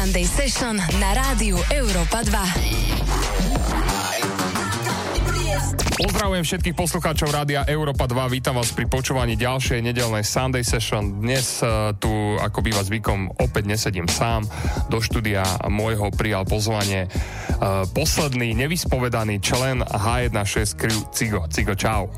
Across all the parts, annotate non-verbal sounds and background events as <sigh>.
Sunday Session na rádiu Europa 2. Pozdravujem všetkých poslucháčov Rádia Európa 2. Vítam vás pri počúvaní ďalšej nedelnej Sunday Session. Dnes uh, tu, ako býva zvykom, opäť nesedím sám. Do štúdia môjho prijal pozvanie uh, posledný nevyspovedaný člen H16 Crew Cigo. Cigo, čau.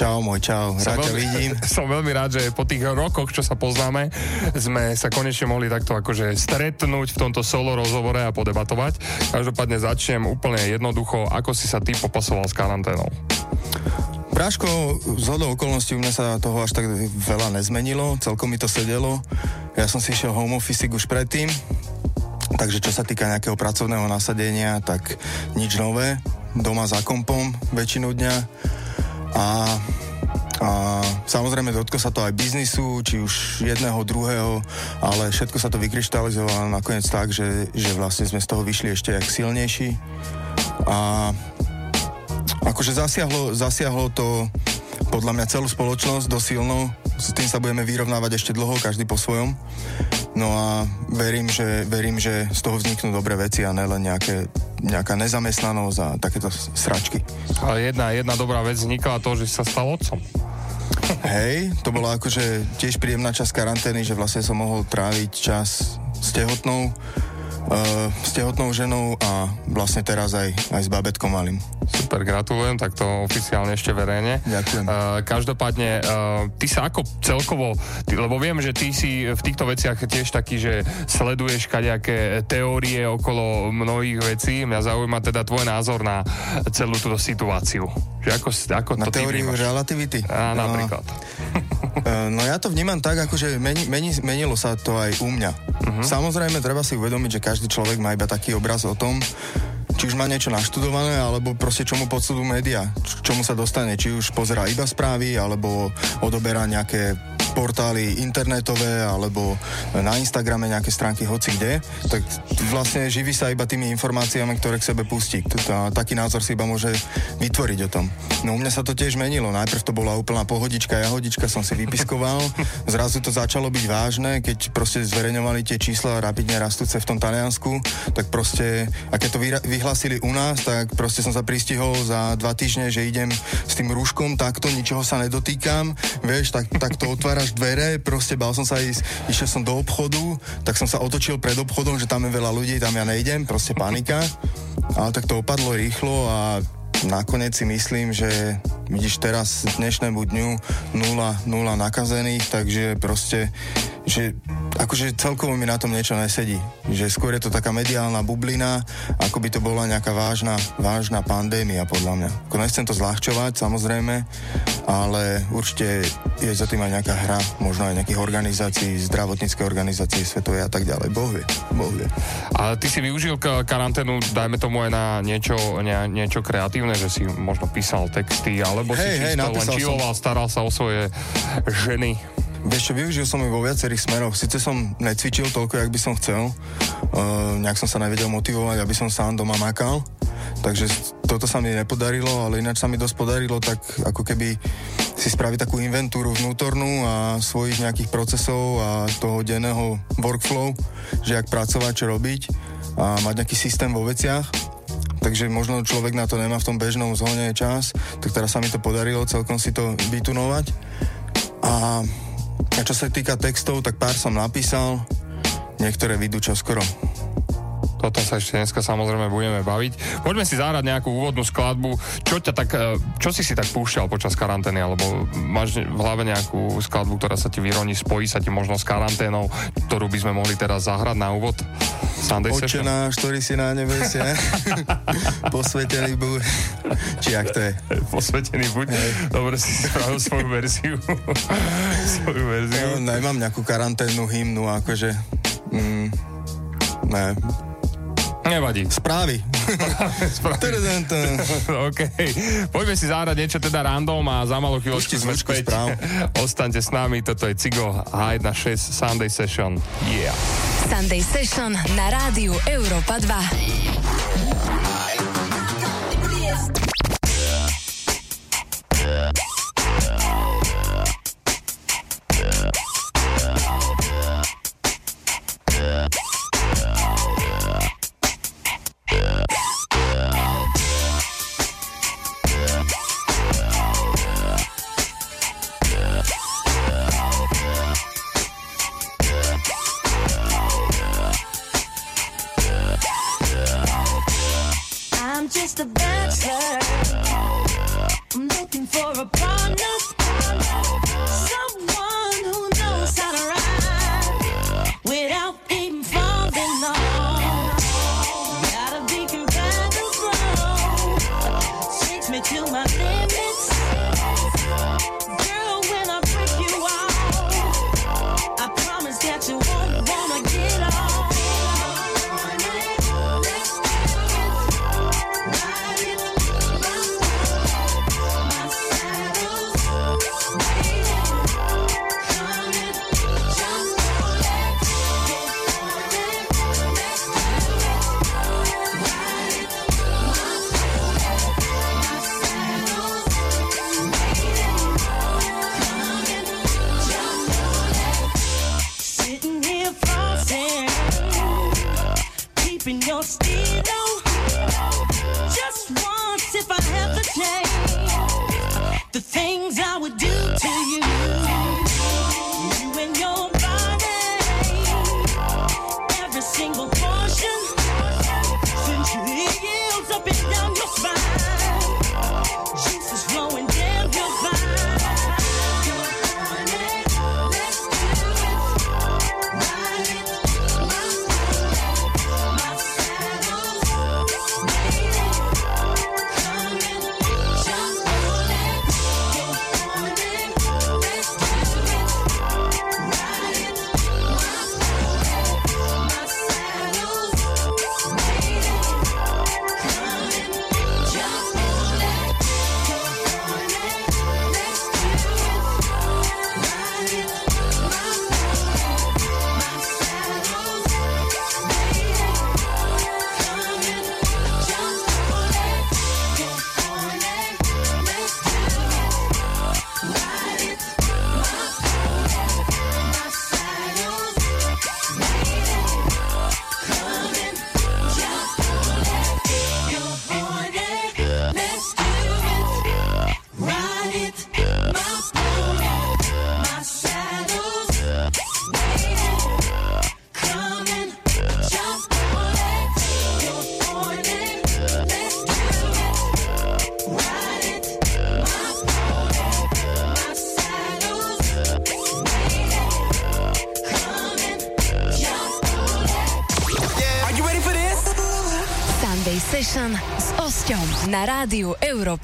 Čau, môj čau, rád ťa vidím. <laughs> Som veľmi rád, že po tých rokoch, čo sa poznáme, sme sa konečne mohli takto akože stretnúť v tomto solo rozhovore a podebatovať. Každopádne začnem úplne jednoducho, ako si sa ty popasoval s karanténou? Práško, z hodou okolností u mňa sa toho až tak veľa nezmenilo, celkom mi to sedelo. Ja som si išiel home office už predtým, takže čo sa týka nejakého pracovného nasadenia, tak nič nové. Doma za kompom väčšinu dňa a a samozrejme dotklo sa to aj biznisu, či už jedného, druhého, ale všetko sa to vykryštalizovalo nakoniec tak, že, že vlastne sme z toho vyšli ešte jak silnejší. A akože zasiahlo, zasiahlo to podľa mňa celú spoločnosť do silnou. S tým sa budeme vyrovnávať ešte dlho, každý po svojom. No a verím, že, verím, že z toho vzniknú dobré veci a nelen nejaké, nejaká nezamestnanosť a takéto sračky. Ale jedna, jedna dobrá vec vznikla to, že sa stal otcom. Hej, to bola akože tiež príjemná časť karantény, že vlastne som mohol tráviť čas s tehotnou uh, s tehotnou ženou a vlastne teraz aj, aj s babetkom malým. Super, gratulujem, tak to oficiálne ešte verejne. Ďakujem. Uh, každopádne, uh, ty sa ako celkovo, ty, lebo viem, že ty si v týchto veciach tiež taký, že sleduješ kaďaké teórie okolo mnohých vecí. Mňa zaujíma teda tvoj názor na celú túto situáciu. Že ako, ako na to teóriu relativity? Á, no, napríklad. <laughs> no ja to vnímam tak, akože meni, meni, menilo sa to aj u mňa. Uh-huh. Samozrejme, treba si uvedomiť, že každý človek má iba taký obraz o tom, či už má niečo naštudované, alebo proste čomu podsudú média, čomu sa dostane, či už pozera iba správy, alebo odoberá nejaké portály internetové alebo na Instagrame nejaké stránky hoci kde, tak vlastne živí sa iba tými informáciami, ktoré k sebe pustí. A taký názor si iba môže vytvoriť o tom. No u mňa sa to tiež menilo. Najprv to bola úplná pohodička, jahodička, som si vypiskoval. <laughs> Zrazu to začalo byť vážne, keď proste zverejňovali tie čísla rapidne rastúce v tom Taliansku, tak proste, a keď to vyhlasili u nás, tak proste som sa pristihol za dva týždne, že idem s tým rúškom takto, ničoho sa nedotýkam, vieš, tak, tak to otvára otváraš dvere, proste bal som sa ísť, išiel som do obchodu, tak som sa otočil pred obchodom, že tam je veľa ľudí, tam ja nejdem, proste panika. Ale tak to opadlo rýchlo a nakoniec si myslím, že vidíš teraz dnešnému dňu 0, 0 nakazených, takže proste že akože celkovo mi na tom niečo nesedí. Že skôr je to taká mediálna bublina, ako by to bola nejaká vážna, vážna pandémia, podľa mňa. Ako nechcem to zľahčovať, samozrejme, ale určite je za tým aj nejaká hra, možno aj nejakých organizácií, zdravotnícke organizácie svetové a tak ďalej. Boh vie, boh vie. A ty si využil karanténu, dajme tomu aj na niečo, ne, niečo kreatívne, že si možno písal texty, alebo hey, si čisto hey, len čiloval, staral sa o svoje ženy Vieš čo, využil som ju vo viacerých smeroch. Sice som necvičil toľko, jak by som chcel. Uh, nejak som sa nevedel motivovať, aby som sám doma makal. Takže toto sa mi nepodarilo, ale ináč sa mi dosť podarilo tak ako keby si spraviť takú inventúru vnútornú a svojich nejakých procesov a toho denného workflow, že jak pracovať, čo robiť a mať nejaký systém vo veciach takže možno človek na to nemá v tom bežnom zhone čas, tak teraz sa mi to podarilo celkom si to vytunovať. A a čo sa týka textov, tak pár som napísal, niektoré vidú čoskoro. Toto sa ešte dneska samozrejme budeme baviť. Poďme si zahrať nejakú úvodnú skladbu. Čo, ťa tak, e, čo si si tak púšťal počas karantény? Alebo máš v hlave nejakú skladbu, ktorá sa ti vyroní, spojí sa ti možno s karanténou, ktorú by sme mohli teraz zahrať na úvod? Sunday Oče náš, ktorý si na nebesia. <laughs> Posvetený buď. Či jak to je? Posvetený buď. Dobre si spravil svoju verziu. <laughs> svoju verziu. No, nemám nejakú karanténnu hymnu, akože... Mm, ne, Nevadí. Správy. <laughs> Správy. OK. Poďme si zahrať niečo teda random a za malú chvíľočku sme späť. Správ. Ostaňte s nami, toto je Cigo H16 Sunday Session. Yeah. Sunday Session na rádiu Europa 2.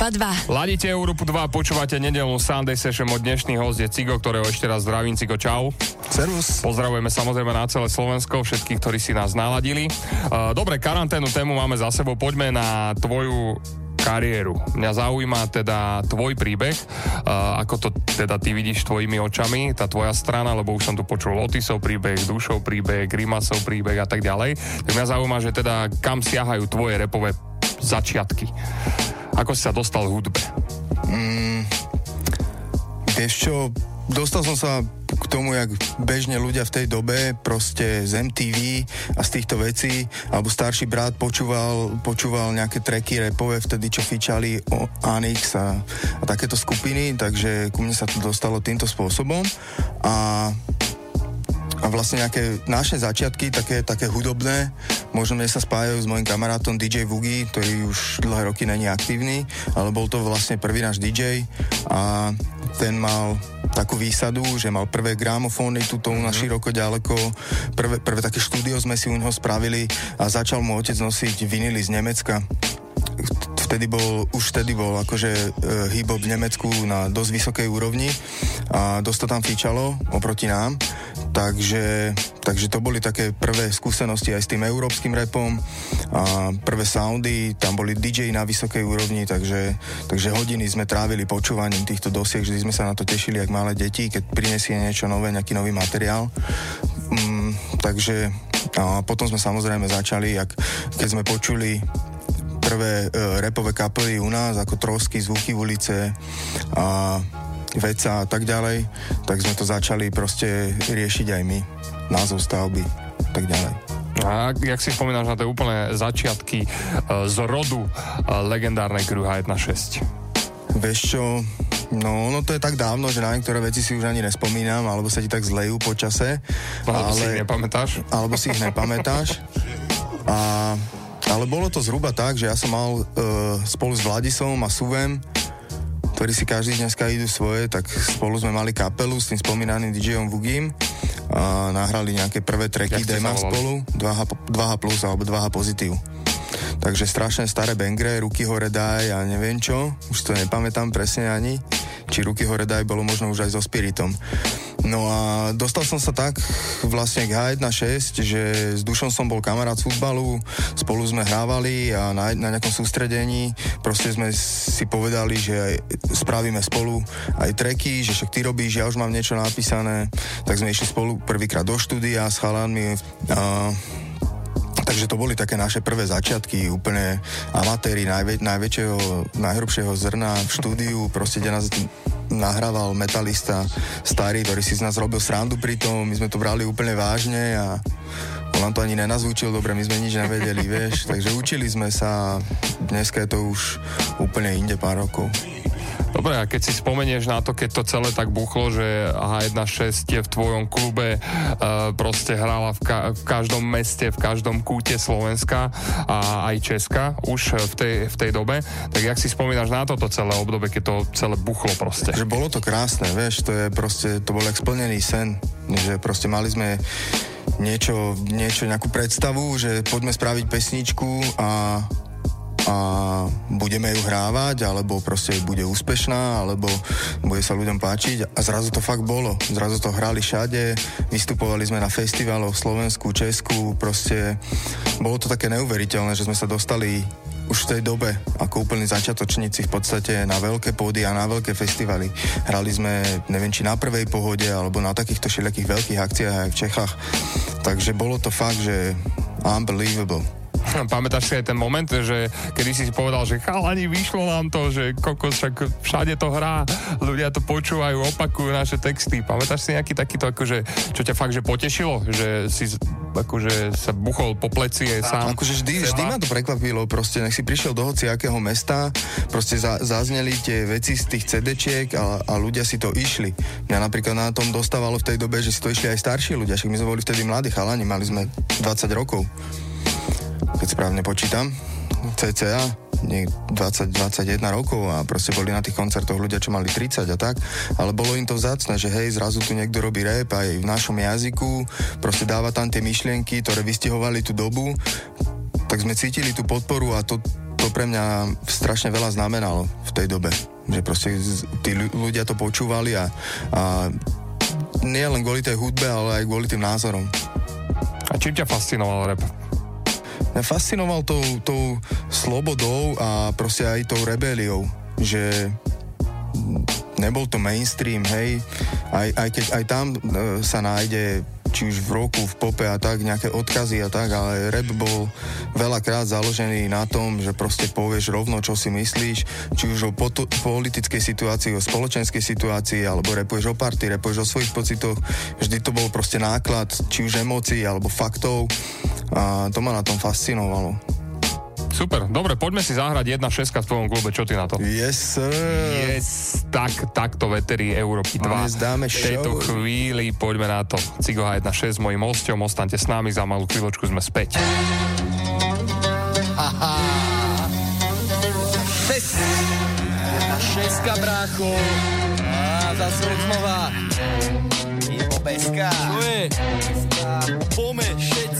Európa 2. Ladíte Európu 2, počúvate nedelnú Sunday Session, od dnešný host je Cigo, ktorého ešte raz zdravím. Cigo, čau. Servus. Pozdravujeme samozrejme na celé Slovensko, všetkých, ktorí si nás naladili. Uh, dobre, karanténu tému máme za sebou, poďme na tvoju kariéru. Mňa zaujíma teda tvoj príbeh, uh, ako to teda ty vidíš tvojimi očami, tá tvoja strana, lebo už som tu počul Otisov príbeh, Dušov príbeh, Grimasov príbeh a tak ďalej. Tak mňa zaujíma, že teda kam siahajú tvoje repové začiatky. Ako si sa dostal v hudbe? Vieš čo, dostal som sa k tomu, jak bežne ľudia v tej dobe, proste z MTV a z týchto vecí, alebo starší brat počúval, počúval nejaké treky repové, vtedy čo fičali o Anix a, a takéto skupiny, takže ku mne sa to dostalo týmto spôsobom a a vlastne nejaké naše začiatky, také, také hudobné, možno mne sa spájajú s mojim kamarátom DJ Vugi, ktorý už dlhé roky není aktívny, ale bol to vlastne prvý náš DJ a ten mal takú výsadu, že mal prvé gramofóny tuto u nás široko ďaleko, prvé, prvé také štúdio sme si u neho spravili a začal mu otec nosiť vinily z Nemecka vtedy bol, už vtedy bol akože e, hip-hop v Nemecku na dosť vysokej úrovni a dosť to tam fičalo oproti nám. Takže, takže to boli také prvé skúsenosti aj s tým európskym repom a prvé soundy, tam boli DJ na vysokej úrovni, takže, takže hodiny sme trávili počúvaním týchto dosiek, vždy sme sa na to tešili, jak malé deti, keď prinesie niečo nové, nejaký nový materiál. Mm, takže a potom sme samozrejme začali, jak, keď sme počuli prvé uh, repové kapely u nás, ako Trosky, Zvuky ulice a Veca a tak ďalej, tak sme to začali proste riešiť aj my. Názov stavby, tak ďalej. A jak si spomínaš na tie úplné začiatky uh, z rodu uh, legendárnej Crew H16? Vieš čo, no, no to je tak dávno, že na niektoré veci si už ani nespomínam, alebo sa ti tak zlejú po čase. Alebo si ich nepamätáš? Alebo si ich nepamätáš. A, a Ale bolo to zhruba tak, že ja som mal uh, spolu s Vladisom a Suvem ktorí si každý dneska idú svoje, tak spolu sme mali kapelu s tým spomínaným DJom Vugim a nahrali nejaké prvé treky ste dema spolu, 2H, 2H plus alebo 2H pozitív. Takže strašne staré bangre, ruky hore daj a neviem čo, už to nepamätám presne ani, či ruky hore daj bolo možno už aj so Spiritom. No a dostal som sa tak vlastne k H1.6, že s Dušom som bol kamarát z futbalu, spolu sme hrávali a na, na nejakom sústredení proste sme si povedali, že spravíme spolu aj treky, že však ty robíš, ja už mám niečo napísané, tak sme išli spolu prvýkrát do štúdia s chalanmi a Takže to boli také naše prvé začiatky, úplne amatéri najvä, najväčšieho, najhrubšieho zrna v štúdiu, proste kde nás nahrával metalista starý, ktorý si z nás robil srandu pri tom, my sme to brali úplne vážne a on nám to ani nenazvučil. Dobre, my sme nič nevedeli, vieš, takže učili sme sa, dneska je to už úplne inde pár rokov. Dobre, a keď si spomenieš na to, keď to celé tak buchlo, že H1.6 je v tvojom klube, uh, proste hrala v, ka- v každom meste, v každom kúte Slovenska a aj Česka už v tej, v tej dobe, tak jak si spomínaš na toto celé obdobie, keď to celé buchlo proste? Že bolo to krásne, vieš, to je proste, to bol jak splnený sen, že proste mali sme niečo, niečo, nejakú predstavu, že poďme spraviť pesničku a a budeme ju hrávať, alebo proste bude úspešná, alebo bude sa ľuďom páčiť a zrazu to fakt bolo. Zrazu to hrali všade, vystupovali sme na festivaloch v Slovensku, Česku, proste bolo to také neuveriteľné, že sme sa dostali už v tej dobe ako úplní začiatočníci v podstate na veľké pódy a na veľké festivaly. Hrali sme, neviem, či na prvej pohode alebo na takýchto všelijakých veľkých akciách aj v Čechách. Takže bolo to fakt, že unbelievable. Pamätáš si aj ten moment, že kedy si povedal, že chalani, vyšlo nám to, že kokos, však všade to hrá, ľudia to počúvajú, opakujú naše texty. Pamätáš si nejaký takýto, akože, čo ťa fakt, že potešilo, že si akože sa buchol po pleci aj sám? Akože vždy, vždy ma to prekvapilo, proste nech si prišiel do hociakého mesta, proste za, zazneli tie veci z tých CD-čiek a, a ľudia si to išli. Mňa napríklad na tom dostávalo v tej dobe, že si to išli aj starší ľudia, však my sme boli vtedy mladí chalani, mali sme 20 rokov, keď správne počítam, cca, nie 20-21 rokov a proste boli na tých koncertoch ľudia, čo mali 30 a tak, ale bolo im to vzácne, že hej, zrazu tu niekto robí rap aj v našom jazyku, proste dáva tam tie myšlienky, ktoré vystihovali tú dobu, tak sme cítili tú podporu a to, to pre mňa strašne veľa znamenalo v tej dobe. Že proste tí ľu- ľudia to počúvali a, a nie len kvôli tej hudbe, ale aj kvôli tým názorom. A čím ťa fascinoval rap? Fascinoval tou, tou slobodou a proste aj tou rebeliou, že nebol to mainstream, hej, aj, aj keď aj tam e, sa nájde či už v roku, v pope a tak, nejaké odkazy a tak, ale rap bol veľakrát založený na tom, že proste povieš rovno, čo si myslíš, či už o poto- politickej situácii, o spoločenskej situácii, alebo repuješ o party, repuješ o svojich pocitoch, vždy to bol proste náklad, či už emócií, alebo faktov a to ma na tom fascinovalo. Super, dobre, poďme si zahrať 1-6 v tvojom klube, čo ty na to? Yes, sir. Yes, tak, takto veterí Európy 2. Dnes dáme v tejto show. chvíli poďme na to. Cigo H16 s mojím hostom, ostaňte s nami, za malú chvíľočku sme späť. Šest. Jedna šestka, brácho. A zase znova. Ivo Beska. Čo je? Pome všetci,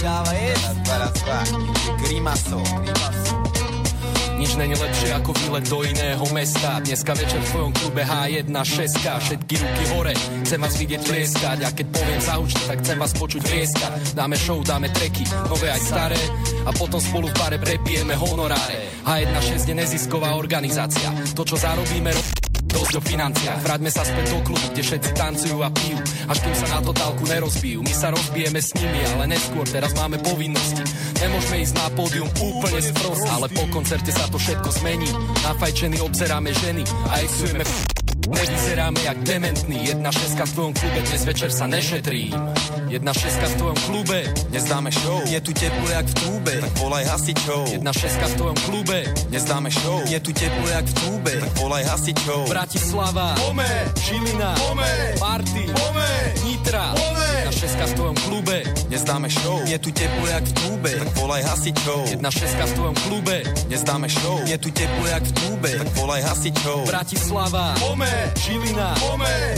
jesť. Raz, dva, Grimaso. Nič není lepšie ako výlet do iného mesta. Dneska večer v tvojom klube H1.6 Všetky ruky hore, chcem vás vidieť tlieskať A keď poviem zaučte, tak chcem vás počuť vrieskať Dáme show, dáme treky, nové aj staré. A potom spolu v bare prepijeme honoráre. H1.6 je nezisková organizácia. To čo zarobíme, ro- dosť o financiách. Vráťme sa späť do klubu, kde všetci tancujú a pijú, až kým sa na totálku nerozbijú. My sa rozbijeme s nimi, ale neskôr, teraz máme povinnosti. Nemôžeme ísť na pódium úplne sprost, ale po koncerte sa to všetko zmení. Nafajčení obzeráme ženy a exujeme Nevyzeráme jak dementný Jedna šeska v tvojom klube, dnes večer sa nešetrím Jedna šeska v tvojom klube Nezdáme show, Je tu teplo jak v trúbe tak volaj hasičov. Jedna šeska v tvojom klube Nezdáme show, Je tu teplo jak v trúbe tak volaj hasičov. Bratislava Pome, Žilina Pome, Marty Pome, Nitra Pome. Jedna šeska v tvojom klube Nezdáme show, Je tu teplo jak v trúbe tak volaj hasičov. Jedna šeska v tvojom klube Nezdáme show, Je tu teplo jak v trúbe tak volaj hasičov. Bratislava Pome, Žilina Pome,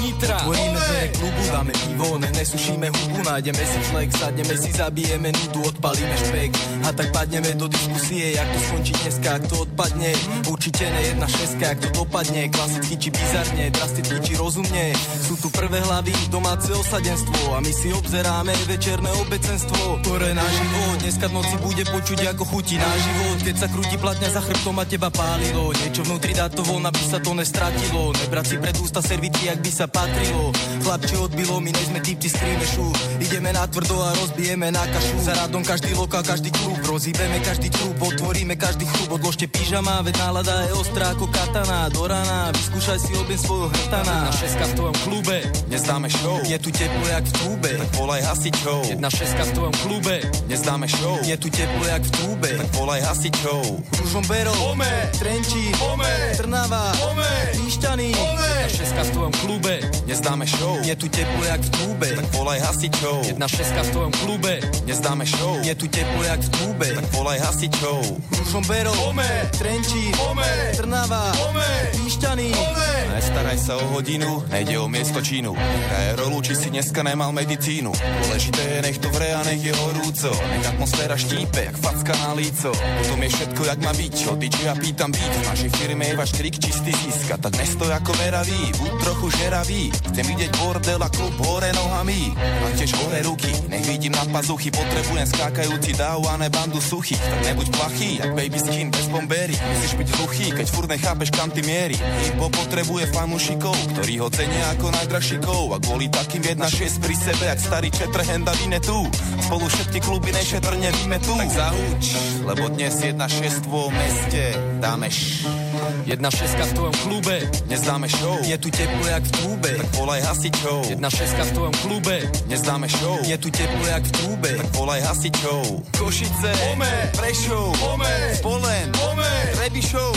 Nitra. Otvoríme dvere klubu, dáme pivo, ne, nesušíme hubu, nájdeme si flex, sadneme si, zabijeme nudu, odpalíme špek. A tak padneme do diskusie, jak to skončí dneska, ak to odpadne. Určite ne jedna šeska, ak to dopadne, klasicky či bizarne, drasticky či rozumne. Sú tu prvé hlavy, domáce osadenstvo. A my si obzeráme večerné obecenstvo, ktoré na život dneska v noci bude počuť ako chutí na život, keď sa krúti platňa za chrbtom a teba pálilo, niečo vnútri dá to von, aby sa to nestratilo, nebrať si pred ústa servitky, ak by sa patrilo. Chlapče odbilo, my nejsme typci z krímešu. Ideme na tvrdo a rozbijeme na kašu. Za radom každý lokál, každý klub, rozhýbeme každý klub, otvoríme každý chlub, odložte pyžama, veď nálada je ostrá ako katana. Do rana, vyskúšaj si objem svojho hrtana. Jedna šeska v tvojom klube, Nezdáme show, je tu teplo jak v trúbe. tak volaj hasičov. Jedna šeska v tvojom klube, Nezdáme show, je tu teplo jak v trúbe. tak volaj hasičov. Ružomberov, Pome, Trenčín, Pome, Trnava, Pome, Pišťany, Pome. jedna šeska v tvojom klube, Nezdáme show, je tu teplo jak v trúbe. tak volaj hasičov. Jedna šeska v tvojom klube, Nezdáme show, je tu teplo jak v trúbe. tak volaj hasičov. Ružomberov, Pome, Trenčín, Pome, Trnava, Pome, Pišťany, Pome. Nestaraj sa o hodinu, nejde o miesto čínu. Hraje rolu, či si dneska nemal medicínu. Dôležité je, nech to vre a nech je horúco. Nech atmosféra štípe, jak facka na líco. Potom je všetko, jak má byť. Ty, čo ja pýtam byť. V našej firme je váš trik čistý zisk. A tak nestoj ako veravý, buď trochu žeravý. Chcem vidieť bordel a klub hore nohami. A tiež hore ruky, nech vidím na pazuchy. Potrebujem skákajúci dáv a ne bandu suchých. Tak nebuď plachý, jak baby skin bez bombery. Musíš byť hluchý, keď furt nechápeš kam ty miery. Hip-hop potrebuje fanúšikov, ktorí ho cenia ako najdražší kov. A kvôli takým 1-6 pri sebe, jak starý četrhenda tu. A spolu všetky kluby nešetrne tu. Tak zahuč, lebo dnes 1-6 v tvojom meste dáme š. Jedna šeska v tvojom klube, Nezdáme show, je tu teplo jak v trúbe. tak volaj hasičov. Jedna šeska v tvojom klube, Nezdáme show, je tu teplo jak v trúbe. tak volaj hasičov. Košice, Pome, Prešov, Pome, Spolen, Pome, Trebišov,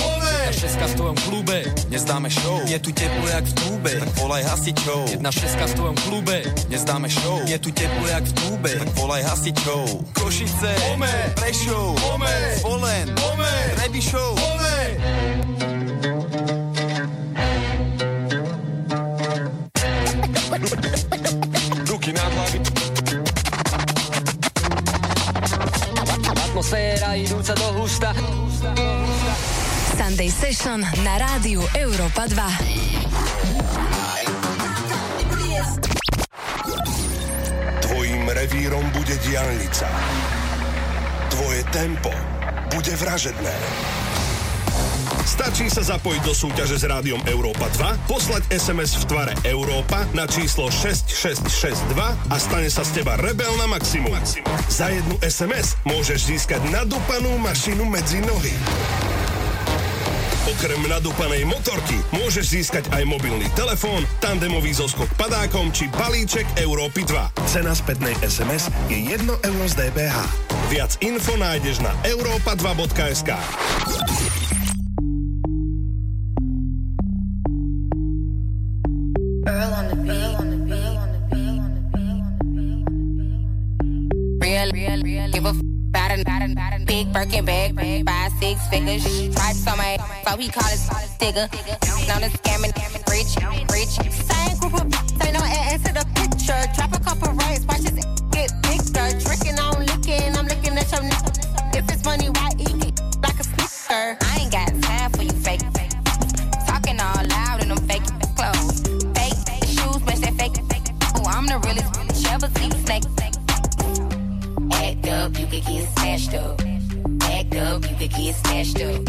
Jedna šeska v tvojom klube, Nezdáme show, je tu teplo jak v trúbe. tak volaj hasičov. Jedna šeska v tvojom klube, Nezdáme show, je tu teplo jak v trúbe. tak volaj hasičov. Košice, Pome, Prešov, Pome, Spolen, Pome, Trebišov, Pome. Ruky nad hlavy. Atmosféra idúca do husta. Sunday Session na rádiu Európa 2. Tvojim revírom bude diálnica. Tvoje tempo bude vražedné. Stačí sa zapojiť do súťaže s rádiom Európa 2, poslať SMS v tvare Európa na číslo 6662 a stane sa z teba rebel na maximum. Za jednu SMS môžeš získať nadúpanú mašinu medzi nohy. Okrem nadúpanej motorky môžeš získať aj mobilný telefón, tandemový zoskok padákom či balíček Európy 2. Cena spätnej SMS je 1 euro z DPH. Viac info nájdeš na europa2.sk. Earl on the beat. On the beat. On the beat. On the beat. On the beat. Real, real, real. Give a f about Birkin bag, five, six figures. Stripes on my, so he call his digger. Known as scamming, rich, rich. Same group of ain't no ass to the picture. Drop a couple rights, watch this get bigger. Tricking on licking, I'm looking at your nigga. If it's money, why eat it like a snicker? I ain't got time for you fake. Talking all loud in them fake clothes. Fake shoes, match that fake. Oh, I'm the realest. Never see the snake. Act up, you could get smashed up. Up, you could get smashed up.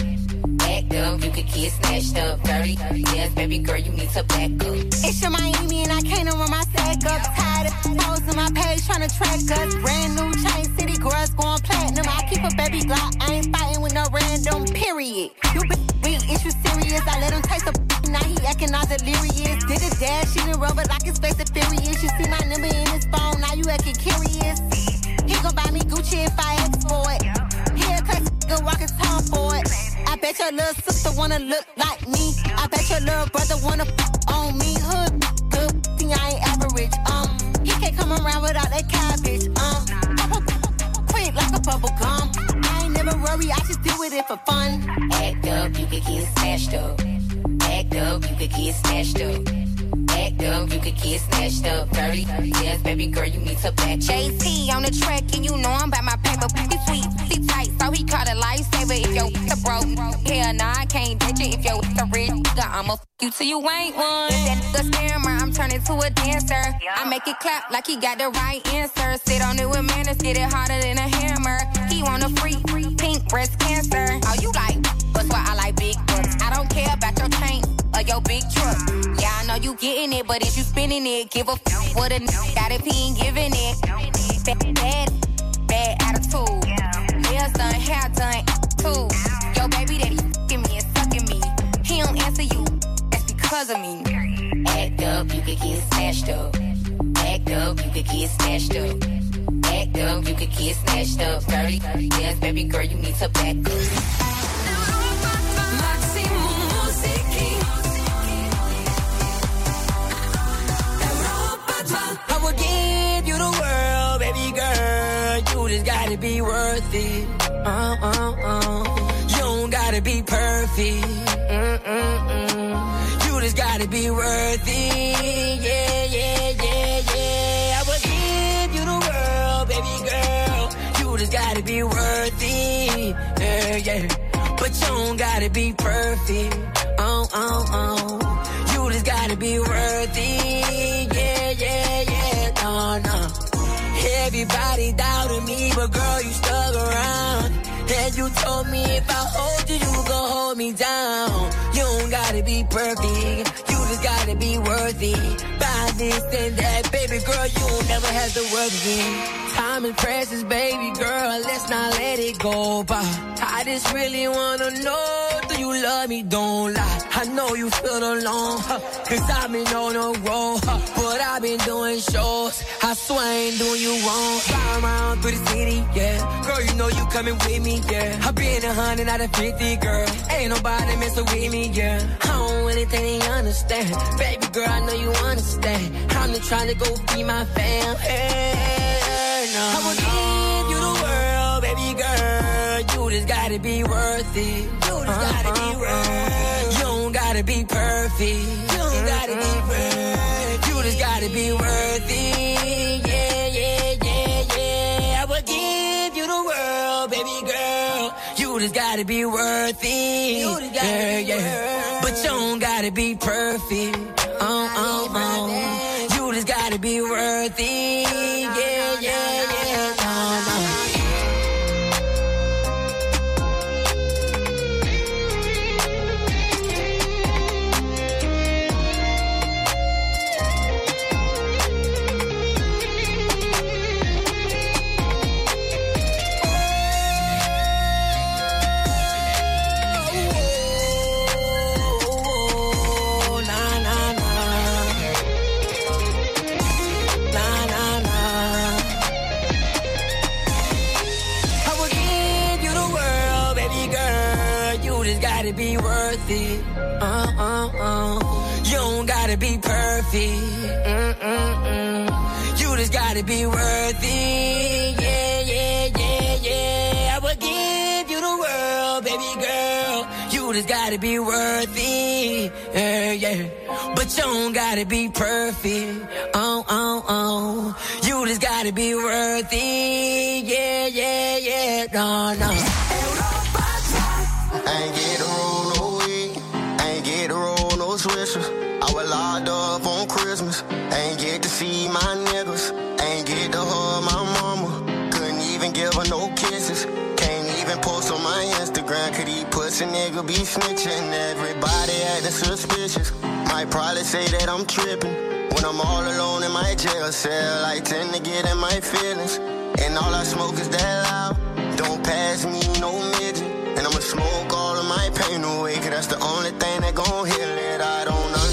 Act up, you could get snatched up. Dirty, yes, baby girl, you need to back up. It's your Miami and I can't run my sack up. Tired of on my page trying to track us. Brand new chain city girls going platinum. I keep a baby Glock. I ain't fighting with no random. Period. You be we issue serious. I let him taste the now he acting all delirious. Did a dash, she didn't rubber like his face is furious. You see my number in his phone, now you acting curious. He gon' buy me Gucci if I bet your little sister wanna look like me. I bet your little brother wanna f- on me. Hood, good, thing I ain't average. Um, he can't come around without that cabbage. Um, up quick like a bubble gum. I ain't never worry, I just do it for fun. Act up, you could get smashed up. Act up, you could get smashed up. Act you could get snatched up. Dirty, yes, baby girl, you need to back. JT on the track, and you know I'm by my paper. He sweet, he tight, so he caught a lifesaver. If your a broke, hell nah, I can't ditch it. If your a rich, nigga, I'ma f you till you ain't one. If that nigga scammer, I'm turning to a dancer. I make it clap like he got the right answer. Sit on it with manners, get it harder than a hammer. He want a free, pink breast cancer. Oh, you like, that's why I like big. I don't care about your chain or your big truck. Yeah, I know you getting it, but if you spinning it, give a f what a n- got if he ain't giving it. Bad, bad, bad attitude. Nails done, hair done, too. Yo, baby, that he fucking me and sucking me. He don't answer you, that's because of me. Act up, you could get snatched up. Act up, you could get snatched up. Act up, you could get snatched up. Dirty, yes, baby girl, you need to back up. Maximum muziky I will give you the world, baby girl. You just gotta be worth it. Uh, uh, uh. You don't gotta be perfect. Mm-mm-mm. You just gotta be worth it. Yeah, yeah, yeah, yeah. I will give you the world, baby girl. You just gotta be worth it. Yeah, yeah. But you don't gotta be perfect. Oh, oh, oh. You just gotta be worth it. Everybody doubted me, but girl, you stuck around. And you told me if I hold you, you gon' hold me down. You don't gotta be perfect. You just gotta be worthy. This and that, baby girl, you never have to work again. Time is precious, baby girl, let's not let it go by. I just really wanna know, do you love me? Don't lie. I know you feel alone, huh, cause I've been on a roll, huh, but I've been doing shows. I swear I ain't doing you wrong. Fly around through the city, yeah. Girl, you know you coming with me, yeah. I've been a hundred out of fifty, girl. Ain't nobody messing with me, yeah. I don't really think they understand. Baby girl, I know you understand. I'm just trying to go feed my fam. Hey, no. I will give you the world, baby girl. You just gotta be worth it. You just gotta be uh-huh. worth You don't gotta be perfect. You don't gotta be mm-hmm. perfect. You just gotta be worth it. Yeah, yeah, yeah, yeah. I will give you the world, baby girl. You just gotta be worth it. You just gotta yeah, be yeah. You don't gotta be perfect. Oh, oh, oh. You just gotta be worth perfect. Mm-mm-mm. You just gotta be worthy. Yeah, yeah, yeah, yeah. I will give you the world, baby girl. You just gotta be worth it. Yeah, yeah. But you don't gotta be perfect. Oh, oh, oh. You just gotta be worth it. Yeah, yeah, yeah. No, no. Ain't get to roll no weed, ain't get to roll no swishers. Locked up on Christmas, ain't get to see my niggas, ain't get to hug my mama. Couldn't even give her no kisses, can't even even post on my Instagram, could he pussy nigga be snitching? Everybody acting suspicious. Might probably say that I'm tripping. When I'm all alone in my jail cell, I tend to get in my feelings. And all I smoke is that loud. Don't pass me no midget. And I'ma smoke all of my pain away, cause that's the only thing that gon' heal it. I don't understand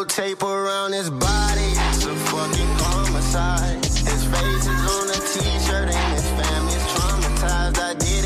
Yellow tape around his body. It's a fucking homicide. His face is on a t-shirt and his family's traumatized. I didn't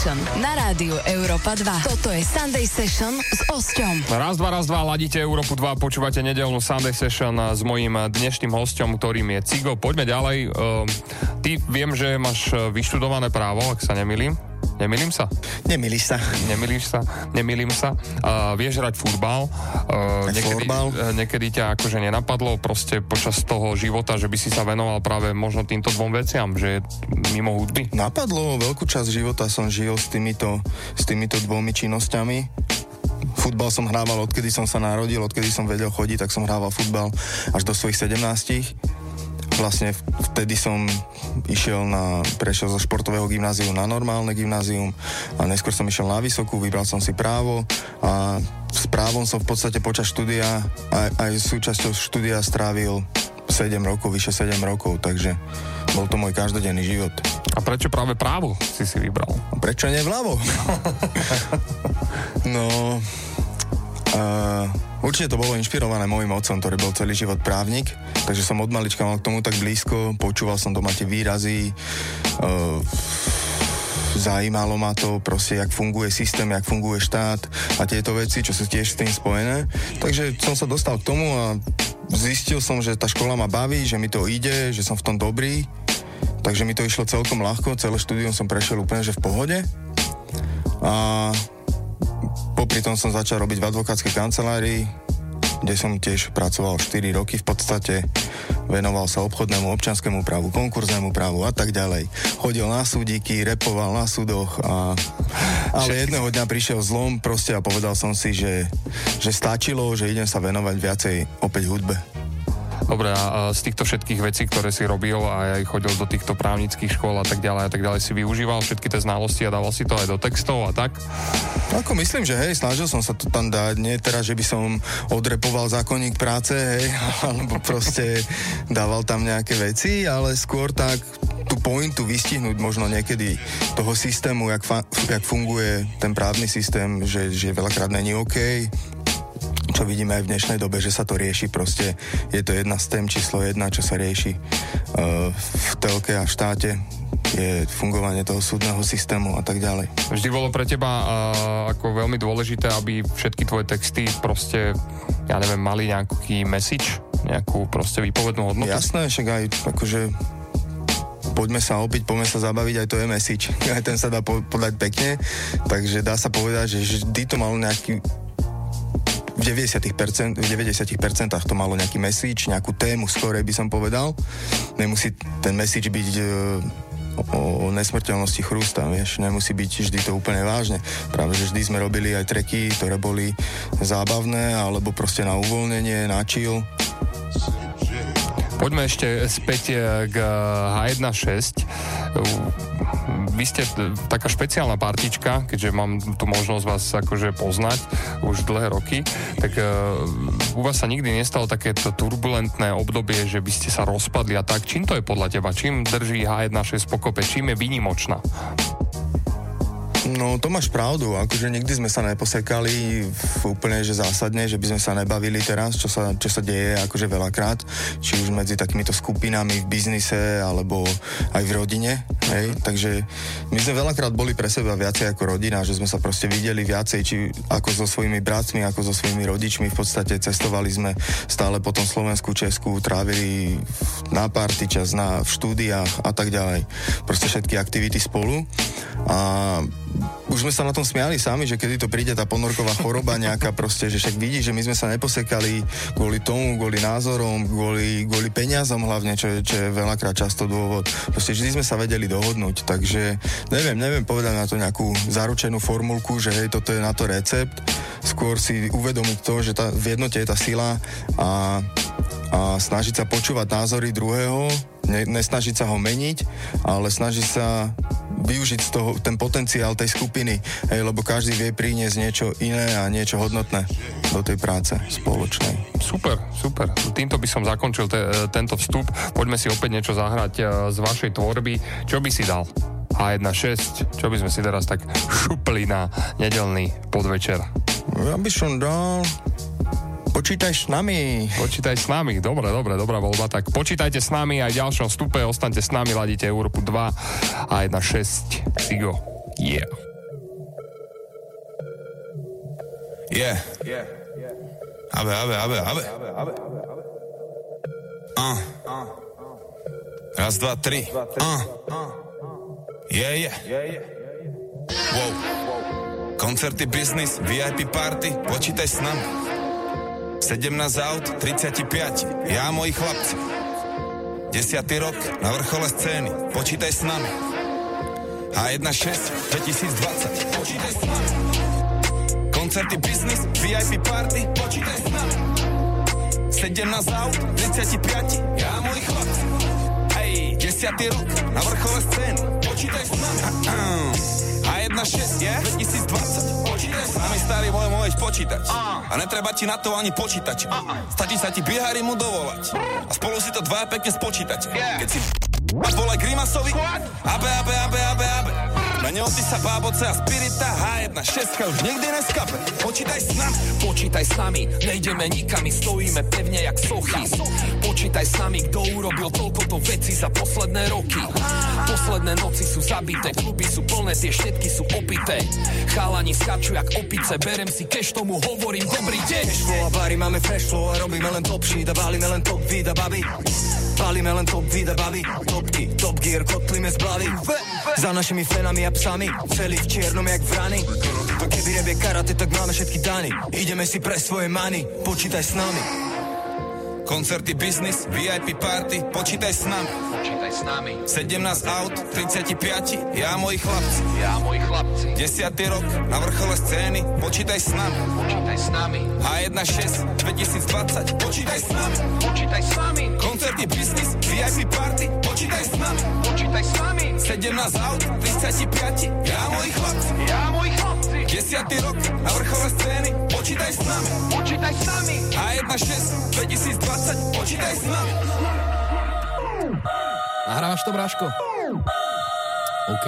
Session na rádiu Európa 2. Toto je Sunday Session s Osťom. Raz, dva, raz, dva, ladíte Európu 2, počúvate nedelnú Sunday Session s mojím dnešným hostom, ktorým je Cigo. Poďme ďalej. Uh, ty viem, že máš vyštudované právo, ak sa nemýlim. Nemýlim sa? Nemýliš sa. Nemýliš sa? Nemýlim sa. Uh, vieš hrať futbal. Uh, niekedy, florbal. uh, niekedy ťa akože nenapadlo proste počas toho života, že by si sa venoval práve možno týmto dvom veciam, že mimo hudby? Napadlo, veľkú časť života som žil s týmito, s týmito dvomi činnosťami. Futbal som hrával, odkedy som sa narodil, odkedy som vedel chodiť, tak som hrával futbal až do svojich 17. Vlastne vtedy som išiel na, prešiel zo športového gymnáziu na normálne gymnázium a neskôr som išiel na vysokú, vybral som si právo a s právom som v podstate počas štúdia aj, aj súčasťou štúdia strávil 7 rokov, vyše 7 rokov, takže bol to môj každodenný život. A prečo práve právo si si vybral? Prečo nie vľavo? <laughs> no, uh, určite to bolo inšpirované môjim otcom, ktorý bol celý život právnik, takže som od malička mal k tomu tak blízko, počúval som doma tie výrazy, uh, zajímalo ma to proste, jak funguje systém, jak funguje štát a tieto veci, čo sú tiež s tým spojené. Takže som sa dostal k tomu a zistil som, že tá škola ma baví, že mi to ide, že som v tom dobrý. Takže mi to išlo celkom ľahko, celé štúdium som prešiel úplne, že v pohode. A popri tom som začal robiť v advokátskej kancelárii, kde som tiež pracoval 4 roky v podstate. Venoval sa obchodnému, občanskému právu, konkurznému právu a tak ďalej. Chodil na súdiky, repoval na súdoch a... Ale jedného dňa prišiel zlom proste a povedal som si, že, že stačilo, že idem sa venovať viacej opäť hudbe. Dobre, a z týchto všetkých vecí, ktoré si robil a aj chodil do týchto právnických škôl a tak ďalej a tak ďalej, si využíval všetky tie znalosti a dával si to aj do textov a tak? Ako myslím, že hej, snažil som sa to tam dať, nie teraz, že by som odrepoval zákonník práce, hej, <laughs> alebo proste dával tam nejaké veci, ale skôr tak tú pointu vystihnúť možno niekedy toho systému, jak, fa- jak funguje ten právny systém, že, že veľakrát není OK, čo vidíme aj v dnešnej dobe, že sa to rieši proste. Je to jedna z tém číslo jedna, čo sa rieši uh, v telke a v štáte je fungovanie toho súdneho systému a tak ďalej. Vždy bolo pre teba uh, ako veľmi dôležité, aby všetky tvoje texty proste, ja neviem, mali nejaký message, nejakú proste výpovednú hodnotu? Jasné, však aj akože poďme sa opiť, poďme sa zabaviť, aj to je message. <laughs> Aj ten sa dá po, podať pekne, takže dá sa povedať, že vždy to malo nejaký v 90%, v 90% to malo nejaký message, nejakú tému, z ktorej by som povedal. Nemusí ten message byť e, o, o nesmrteľnosti chrústa, vieš, nemusí byť vždy to úplne vážne. Práve, že vždy sme robili aj treky, ktoré boli zábavné, alebo proste na uvoľnenie, na chill. Poďme ešte späť e, k H1.6. Vy ste t- taká špeciálna partička, keďže mám tu možnosť vás akože poznať už dlhé roky, tak uh, u vás sa nikdy nestalo takéto turbulentné obdobie, že by ste sa rozpadli a tak. Čím to je podľa teba? Čím drží H1.6 pokope? Čím je výnimočná? No to máš pravdu, akože nikdy sme sa neposekali úplne že zásadne, že by sme sa nebavili teraz, čo sa, čo sa deje akože veľakrát, či už medzi takýmito skupinami v biznise alebo aj v rodine, hej, takže my sme veľakrát boli pre seba viacej ako rodina, že sme sa proste videli viacej, či ako so svojimi bratmi, ako so svojimi rodičmi, v podstate cestovali sme stále po tom Slovensku, Česku, trávili na party čas, na, v štúdiách a tak ďalej. Proste všetky aktivity spolu. A už sme sa na tom smiali sami, že kedy to príde tá ponorková choroba <laughs> nejaká proste, že však vidí, že my sme sa neposekali kvôli tomu, kvôli názorom, kvôli, kvôli peniazom hlavne, čo je, čo je veľakrát často dôvod. Proste vždy sme sa vedeli dohodnúť, takže neviem, neviem povedať na to nejakú zaručenú formulku, že hej, toto je na to recept. Skôr si uvedomiť to, že tá, v jednote je tá sila a, a snažiť sa počúvať názory druhého, ne, nesnažiť sa ho meniť, ale snažiť sa využiť z toho ten potenciál tej skupiny, hej, lebo každý vie priniesť niečo iné a niečo hodnotné do tej práce spoločnej. Super, super. Týmto by som zakončil te, tento vstup. Poďme si opäť niečo zahrať e, z vašej tvorby. Čo by si dal? H1.6, čo by sme si teraz tak šupli na nedelný podvečer? Ja by som dal Počítaj s nami. Počítaj s nami, dobre, dobre, dobrá voľba. Tak počítajte s nami aj v ďalšom stupe, ostaňte s nami, ladíte Európu 2 a 1.6. Sigo. Yeah. Yeah. Abe, abe, abe, abe. Uh. Raz, dva, tri. Uh. Yeah, yeah. Wow. Koncerty, biznis, VIP party, počítaj s nami. 17 aut, 35, ja a moji chlapci. 10. rok na vrchole scény, počítaj s nami. H16 2020, počítaj s nami. Koncerty, biznis, VIP party, počítaj s nami. 17 aut, 35, 90. rok na vrchole scén. Počítaj s nami. A1.6 je? 2020 Počítaj s nami starý môj môžeš počítať. A. Netreba ti na to ani počítač Stačí sa ti bihari mu dovolať. A spolu si to dvaja pekne spočítať Keď si... Volaj Grimasovi. AB, AB, AB, AB, AB si sa báboce a spirita H1 6 už nikdy neskape. Počítaj s nami. Počítaj s nami, nejdeme nikam, stojíme pevne jak sochy. Počítaj s nami, kto urobil toľko to veci za posledné roky. Posledné noci sú zabité, kluby sú plné, tie štetky sú opité. Chalani skaču jak opice, berem si cash, tomu hovorím dobrý deň. Cashflow a bary, máme fresh flow a robíme len top shit a balíme len top vid a baby. Balíme len top vid a baby. Topky, top gear, kotlíme z blavy. Za našimi fenami a psami, celý v čiernom jak vrany. To keby rap je karate, tak máme všetky dany. Ideme si pre svoje many, počítaj s nami. Koncerty, biznis, VIP party, počítaj s nami. Počítaj s nami. 17 aut, 35, ja moji chlapci. Ja moji chlapci. 10. rok na vrchole scény, počítaj s nami. Počítaj s nami. H16 2020, počítaj s nami. Počítaj s nami. Koncerty, biznis, VIP party, počítaj s nami. Počítaj s nami. 17 aut, 35, ja a moji chlapci. Ja a moji chlapci. 10. rok na vrchole scény, počítaj s nami. Počítaj s nami. H16 2020, počítaj s nami. Nahrávaš to, Bráško? OK.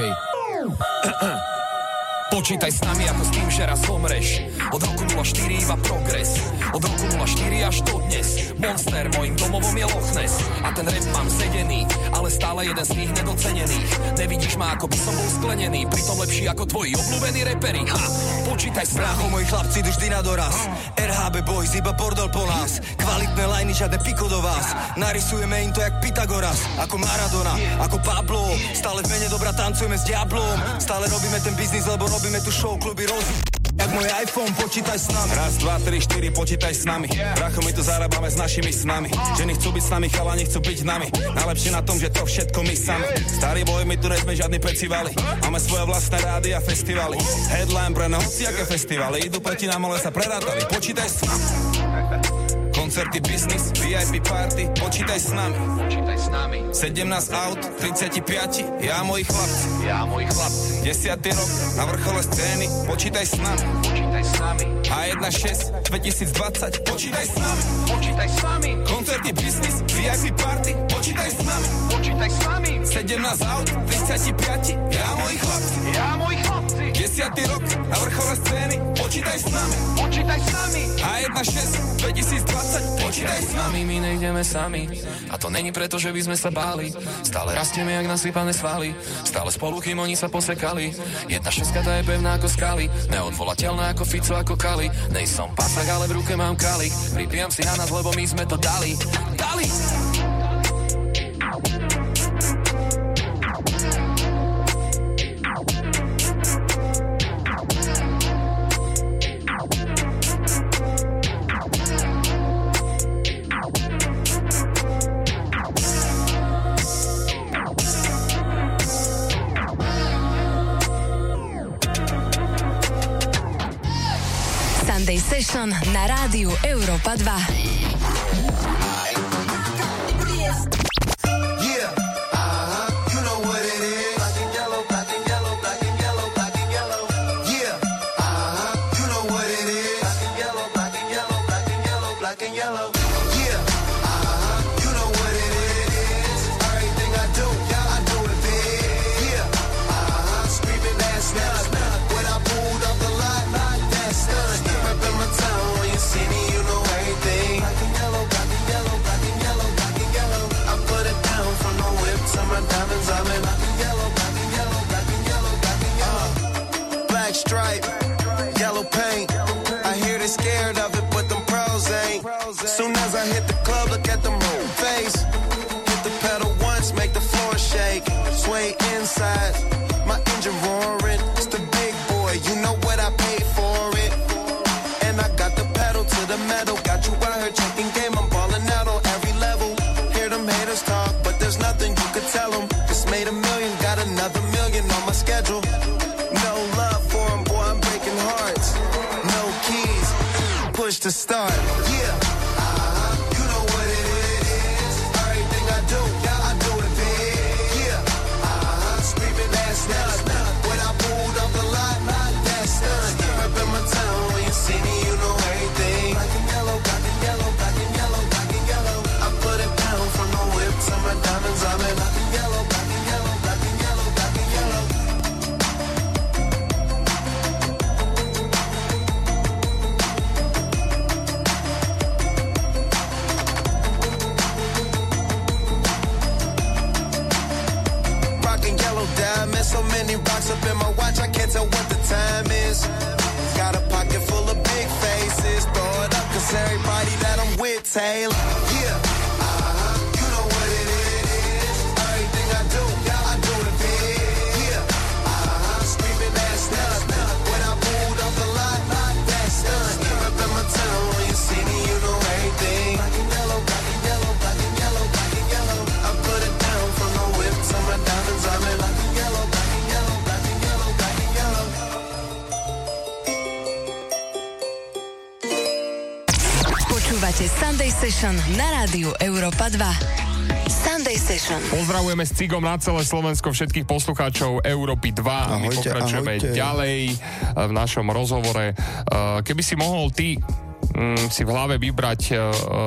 Počítaj s nami ako s tým, že raz zomreš. Od roku 04 iba progres. Od roku 04 až do dnes. Monster, môjim domovom je Loch Ness. A ten rap mám sedený Ale stále jeden z tých nedocenených. Nevidíš ma ako by som bol sklenený. Pritom lepší ako tvoji obľúbení repery Ha, počítaj s Brácho, nami. moji chlapci vždy na doraz. RHB boys, iba bordel po nás. Kvalitné lajny, žiadne piko do vás. Narysujeme im to jak Pythagoras, ako Maradona, ako Pablo. Stále v mene dobra tancujeme s Diablom. Stále robíme ten biznis, lebo robíme tu show, kluby roz... Môj iPhone, počítaj s nami. Raz, dva, tri, štyri, počítaj s nami. Bracho, my tu zarábame s našimi snami. Ženy chcú byť s nami, chalani chcú byť nami. Najlepšie na tom, že to všetko my sami. Starý boj, my tu nesme žiadny pecivali. Máme svoje vlastné rády a festivaly. Headline pre hociaké festivaly. Idú proti nám, ale sa prerátali. Počítaj s nami. Koncerty, business, VIP party, počítaj s nami. Počítaj s nami. 17 aut, 35, ja moji chlapci. Ja moji chlapci. 10. rok, na vrchole scény, počítaj s nami. Počítaj s nami. A16, 2020, počítaj s nami. Počítaj s nami. Koncerty, business, VIP party, počítaj s nami. Počítaj s nami. 17 aut, 35, ja moji chlapci. Ja moji chlapci. 10. rok, na vrchole scény, počítaj s nami. Počítaj s nami. A16, 2020, počítaj s nami. My nejdeme sami A to není preto, že by sme sa báli Stále rastieme jak nasypané svaly Stále spolu, kým oni sa posekali Jedna šeska tá je pevná ako skaly Neodvolateľná ako Fico, ako Kali. Nejsom pasak, ale v ruke mám kalik Pripijam si na nás, lebo my sme to dali. Dali! Session na rádiu Európa 2. Got another million on my schedule. No love for 'em, boy, I'm breaking hearts. No keys, push to start. Session na rádiu Európa 2. Sunday Session. Pozdravujeme s Cigom na celé Slovensko všetkých poslucháčov Európy 2 a my pokračujeme ahojte. ďalej eh, v našom rozhovore. Eh, Keby si mohol ty mm, si v hlave vybrať eh,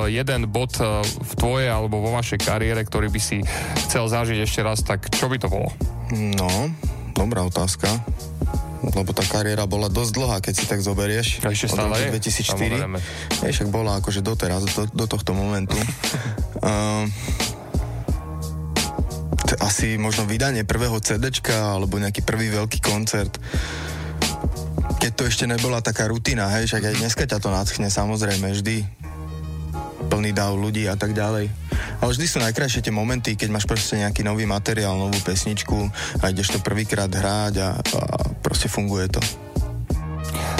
jeden bod v tvojej alebo vo vašej kariére, ktorý by si chcel zažiť ešte raz, tak čo by to bolo? No, dobrá otázka. Lebo tá kariéra bola dosť dlhá, keď si tak zoberieš. A ešte stále roku je, 2004. samozrejme. Hej, však bola akože doteraz, do, do tohto momentu. <laughs> um, t- asi možno vydanie prvého CDčka alebo nejaký prvý veľký koncert. Keď to ešte nebola taká rutina, hej, však aj dneska ťa to nadchne, samozrejme, vždy plný dáv ľudí a tak ďalej. Ale vždy sú najkrajšie tie momenty, keď máš proste nejaký nový materiál, novú pesničku a ideš to prvýkrát hrať a, a proste funguje to.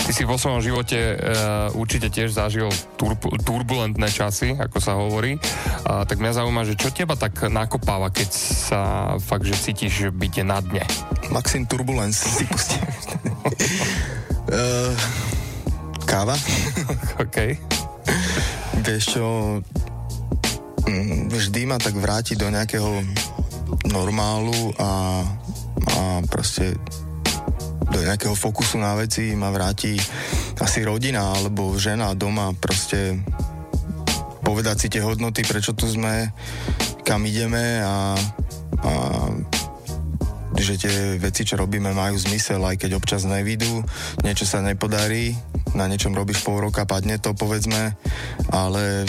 Ty si vo svojom živote uh, určite tiež zažil turbu- turbulentné časy, ako sa hovorí. Uh, tak mňa zaujíma, že čo teba tak nakopáva, keď sa fakt, že cítiš byť na dne? Maxim Turbulence si pustím. uh, <laughs> káva. <laughs> OK. Vieš čo, mm, vždy ma tak vráti do nejakého normálu a, a proste do nejakého fokusu na veci ma vráti asi rodina alebo žena doma proste povedať si tie hodnoty, prečo tu sme, kam ideme a, a že tie veci, čo robíme, majú zmysel, aj keď občas nevidú, niečo sa nepodarí, na niečom robíš pol roka, padne to, povedzme, ale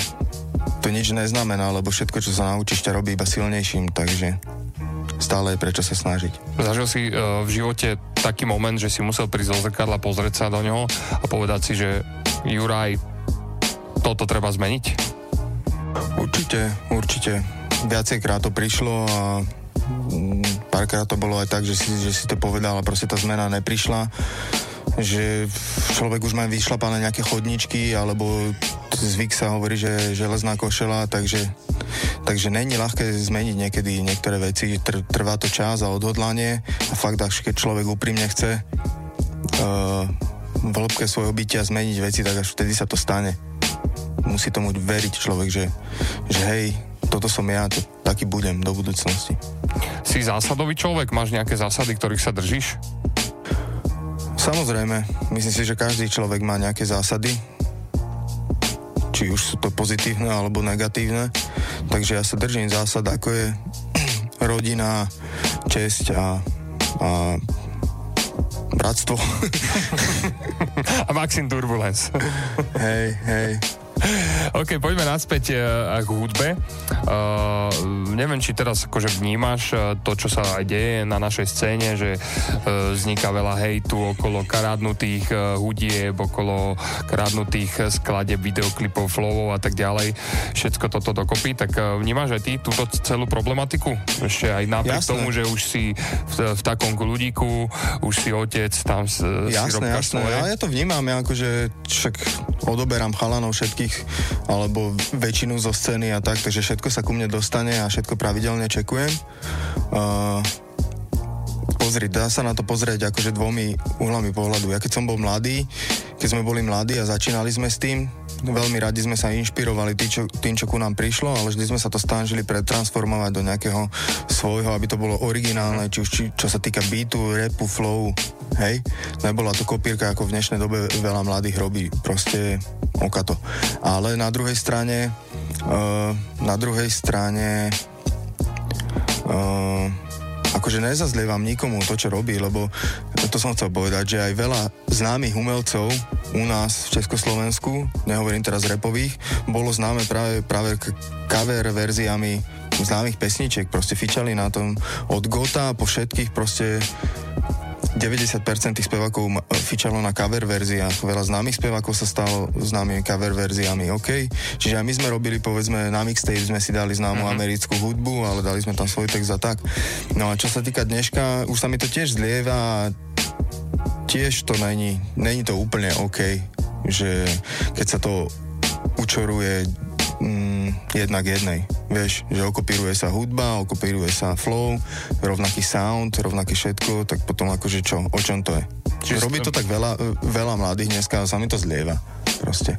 to nič neznamená, lebo všetko, čo sa naučíš, ťa robí iba silnejším, takže stále je prečo sa snažiť. Zažil si uh, v živote taký moment, že si musel prísť do zrkadla, pozrieť sa do ňoho a povedať si, že Juraj, toto treba zmeniť? Určite, určite. Viacejkrát to prišlo a mm, párkrát to bolo aj tak, že si, že si to povedal a proste tá zmena neprišla že človek už má vyšlapané nejaké chodničky alebo zvyk sa hovorí, že železná košela, takže, takže není ľahké zmeniť niekedy niektoré veci, tr, trvá to čas a odhodlanie a fakt, až keď človek úprimne chce uh, v hĺbke svojho bytia zmeniť veci, tak až vtedy sa to stane. Musí tomu veriť človek, že, že hej, toto som ja, to, taký budem do budúcnosti. Si zásadový človek? Máš nejaké zásady, ktorých sa držíš? Samozrejme, myslím si, že každý človek má nejaké zásady, či už sú to pozitívne alebo negatívne, takže ja sa držím zásad, ako je <clears throat> rodina, česť a, a bratstvo. <laughs> a Maxim Turbulence. hej, hej. OK, poďme naspäť uh, k hudbe. Uh, neviem, či teraz akože vnímaš uh, to, čo sa aj deje na našej scéne, že uh, vzniká veľa hejtu okolo karádnutých uh, hudieb, okolo karádnutých skladeb, videoklipov, flowov a tak ďalej. Všetko toto dokopy. Tak uh, vnímaš aj ty túto celú problematiku? Ešte aj napriek Jasné. tomu, že už si v, v takom kľudíku, už si otec, tam s, si Jasné, robkáš jasné. svoje. Ja, ja to vnímam, ja akože však odoberám chalanov všetkých, alebo väčšinu zo scény a tak, takže všetko sa ku mne dostane a všetko pravidelne čekujem. Uh, pozri, dá sa na to pozrieť akože dvomi uhlami pohľadu. Ja keď som bol mladý, keď sme boli mladí a začínali sme s tým, veľmi radi sme sa inšpirovali tým čo, tým, čo ku nám prišlo, ale vždy sme sa to snažili pretransformovať do nejakého svojho, aby to bolo originálne, či už či, čo sa týka beatu, rapu, flow, hej. Nebola to kopírka, ako v dnešnej dobe veľa mladých robí, proste okato. Ale na druhej strane, uh, na druhej strane uh, akože nezazlievam nikomu to, čo robí, lebo to som chcel povedať, že aj veľa známych umelcov u nás v Československu, nehovorím teraz repových, bolo známe práve, práve cover verziami známych pesničiek, proste fičali na tom od Gota po všetkých proste 90% tých spevákov ma- fičalo na cover verziách. Veľa známych spevákov sa stalo známymi cover verziami, OK? Čiže aj my sme robili, povedzme, na mixtape sme si dali známu mm-hmm. americkú hudbu, ale dali sme tam svoj text a tak. No a čo sa týka dneška, už sa mi to tiež zlieva a tiež to není, není to úplne OK, že keď sa to učoruje mm, jednak jednej. Vieš, že okopíruje sa hudba, okopíruje sa flow, rovnaký sound, rovnaké všetko, tak potom akože čo, o čom to je? Čiže robí to tak veľa, veľa mladých dneska a sa mi to zlieva. Proste.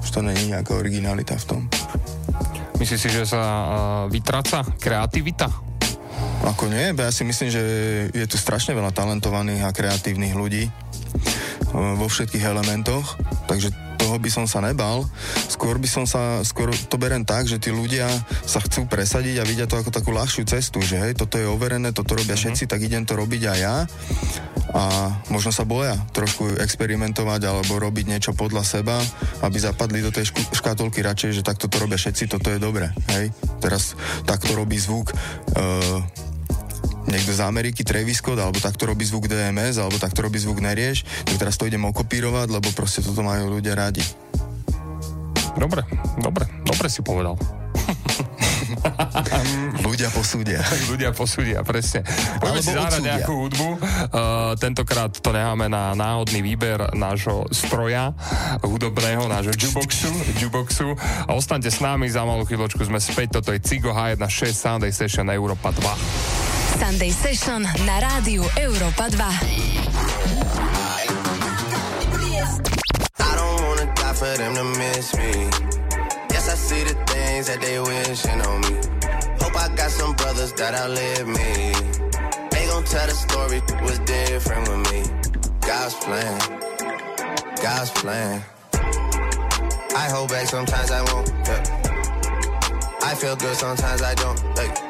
Už to není nejaká originalita v tom. Myslíš si, že sa uh, vytráca kreativita? Ako nie, ja si myslím, že je tu strašne veľa talentovaných a kreatívnych ľudí uh, vo všetkých elementoch, takže toho by som sa nebal. Skôr by som sa, skôr to berem tak, že tí ľudia sa chcú presadiť a vidia to ako takú ľahšiu cestu, že hej, toto je overené, toto robia Mhm. všetci, tak idem to robiť aj ja a možno sa boja trošku experimentovať alebo robiť niečo podľa seba, aby zapadli do tej šku- škatulky radšej, že takto to robia všetci, toto je dobre, hej. Teraz takto robí zvuk uh, niekto z Ameriky, Travis Scott, alebo takto robí zvuk DMS, alebo takto robí zvuk Nerieš, tak teraz to idem okopírovať, lebo proste toto majú ľudia radi. Dobre, dobre, dobre si povedal. <laughs> Ľudia posúdia. <laughs> Ľudia posúdia, presne. Poďme si zahrať nejakú hudbu. Uh, tentokrát to necháme na náhodný výber nášho stroja hudobného, nášho jukeboxu, jukeboxu. A ostaňte s nami, za malú chvíľočku sme späť. Toto je Cigo H16 Sunday Session Europa 2. Sunday Session na rádiu Európa 2. I don't wanna die for them to miss me. Yes, I see the things that they wishing on me. Hope I got some brothers that outlive me. They gon' tell the story was different with me. God's plan, God's plan. I hold back sometimes I won't. Yeah. I feel good sometimes I don't. I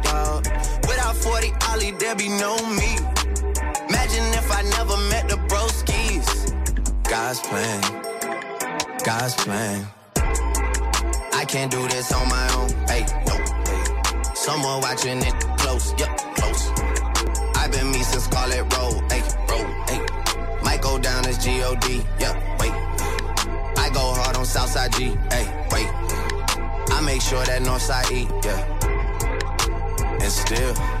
Without 40 Ollie, there be no me. Imagine if I never met the broskies. God's plan. God's plan. I can't do this on my own. Hey, no. Someone watching it close. Yep, close. I've been me since Scarlet Road. Hey, road. Hey. Might go down as G-O-D. Yep, wait. I go hard on Southside G. Hey, wait. I make sure that Northside E. Yeah. And still.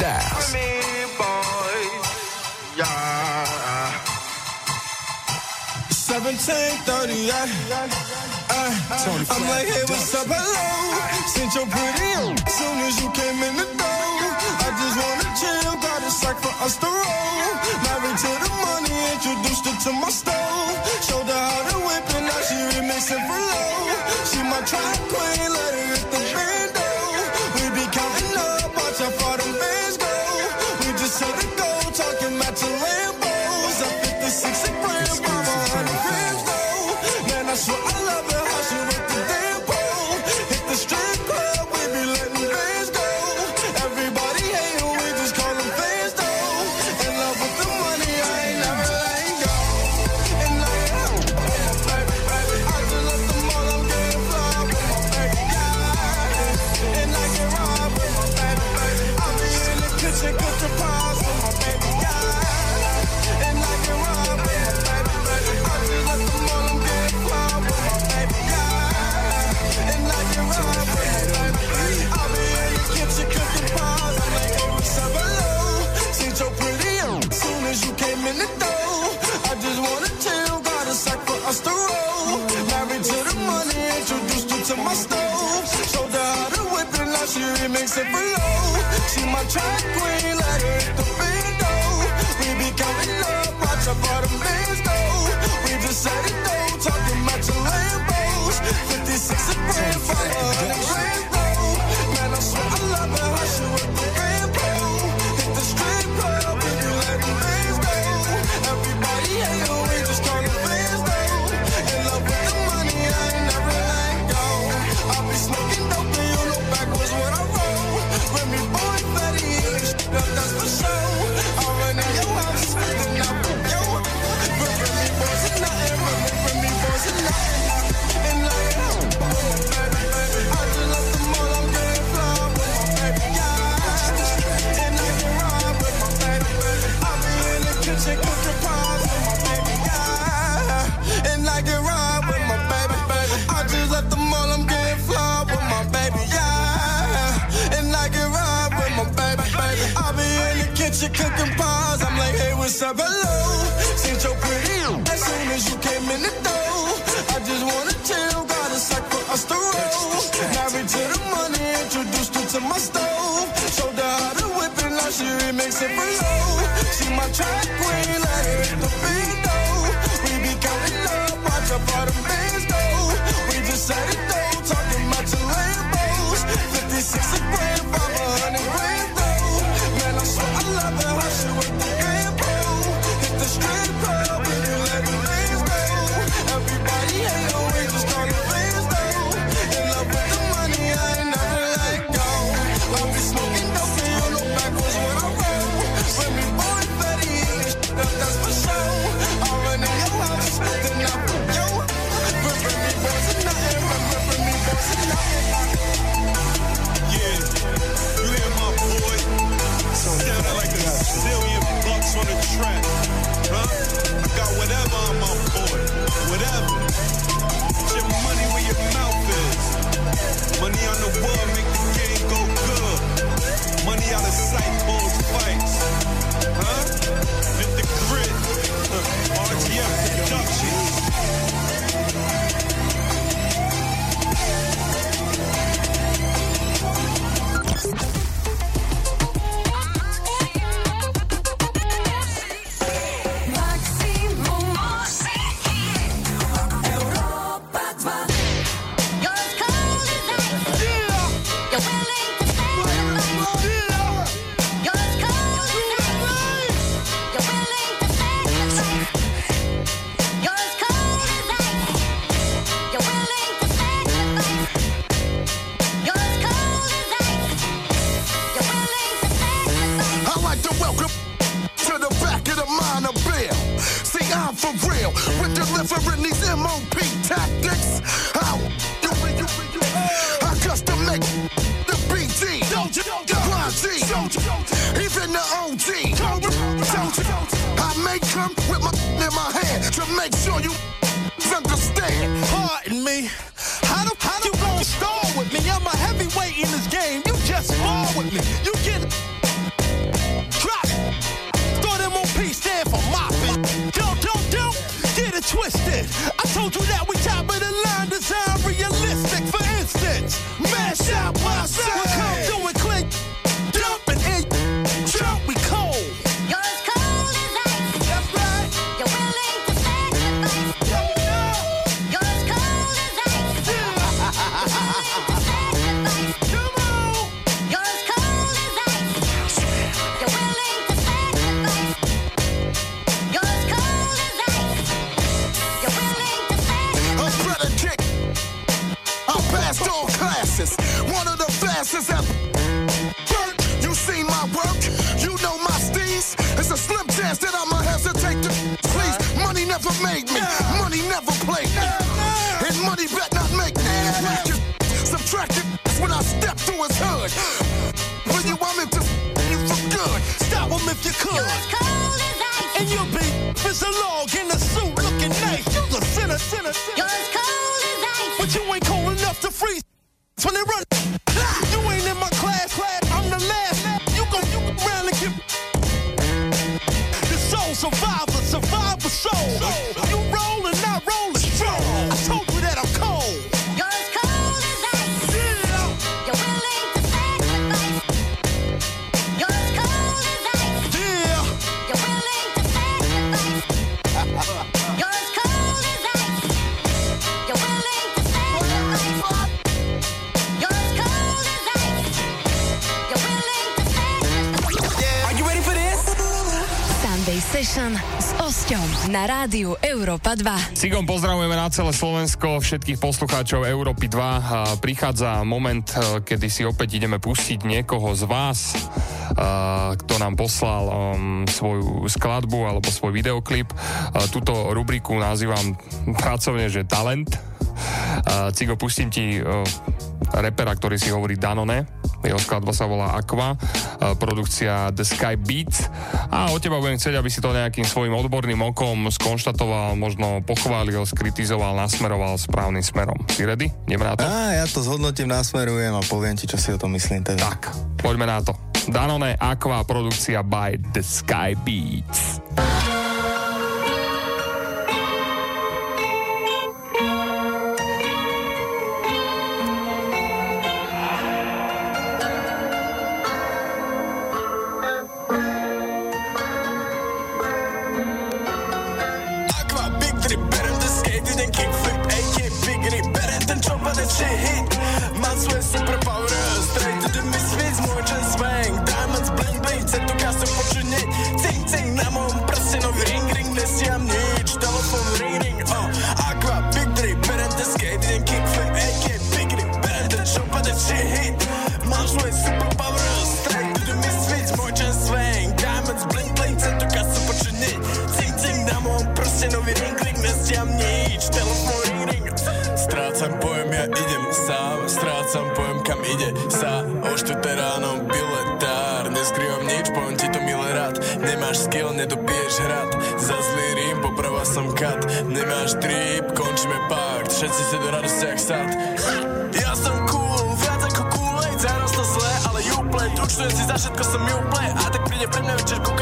Styles. Me, yeah. 1738. Uh, I'm like, hey, what's up? Hello. Since you're pretty, soon as you came in. Na rádiu Európa 2. Sigom pozdravujeme na celé Slovensko, všetkých poslucháčov Európy 2. A Prichádza moment, e, kedy si opäť ideme pustiť niekoho z vás, e, kto nám poslal um, svoju skladbu alebo svoj videoklip. E, Túto rubriku nazývam pracovne, že talent. Cigo, pustím ti repera, ktorý si hovorí Danone. Jeho skladba sa volá Aqua, uh, produkcia The Sky Beats. A od teba budem chcieť, aby si to nejakým svojim odborným okom skonštatoval, možno pochválil, skritizoval, nasmeroval správnym smerom. Si ready? Ideme na to? Á, ja to zhodnotím, nasmerujem a poviem ti, čo si o tom myslím teda. Tak, poďme na to. Danone Aqua, produkcia by The Sky Beats. Idem sám, strácam pojem, kam ide sa. O 4 ráno biletár, neskrývam nič, poviem ti to milé rád. Nemáš skill, nedopiješ hrad, za zlý rým, poprava som kat. Nemáš trip, končíme pakt, všetci si do radosti jak sad. Ja som cool, viac ako cool, zaraz to zlé, ale you play, účtujem si za všetko som you play. A tak príde pre mňa večer, kúka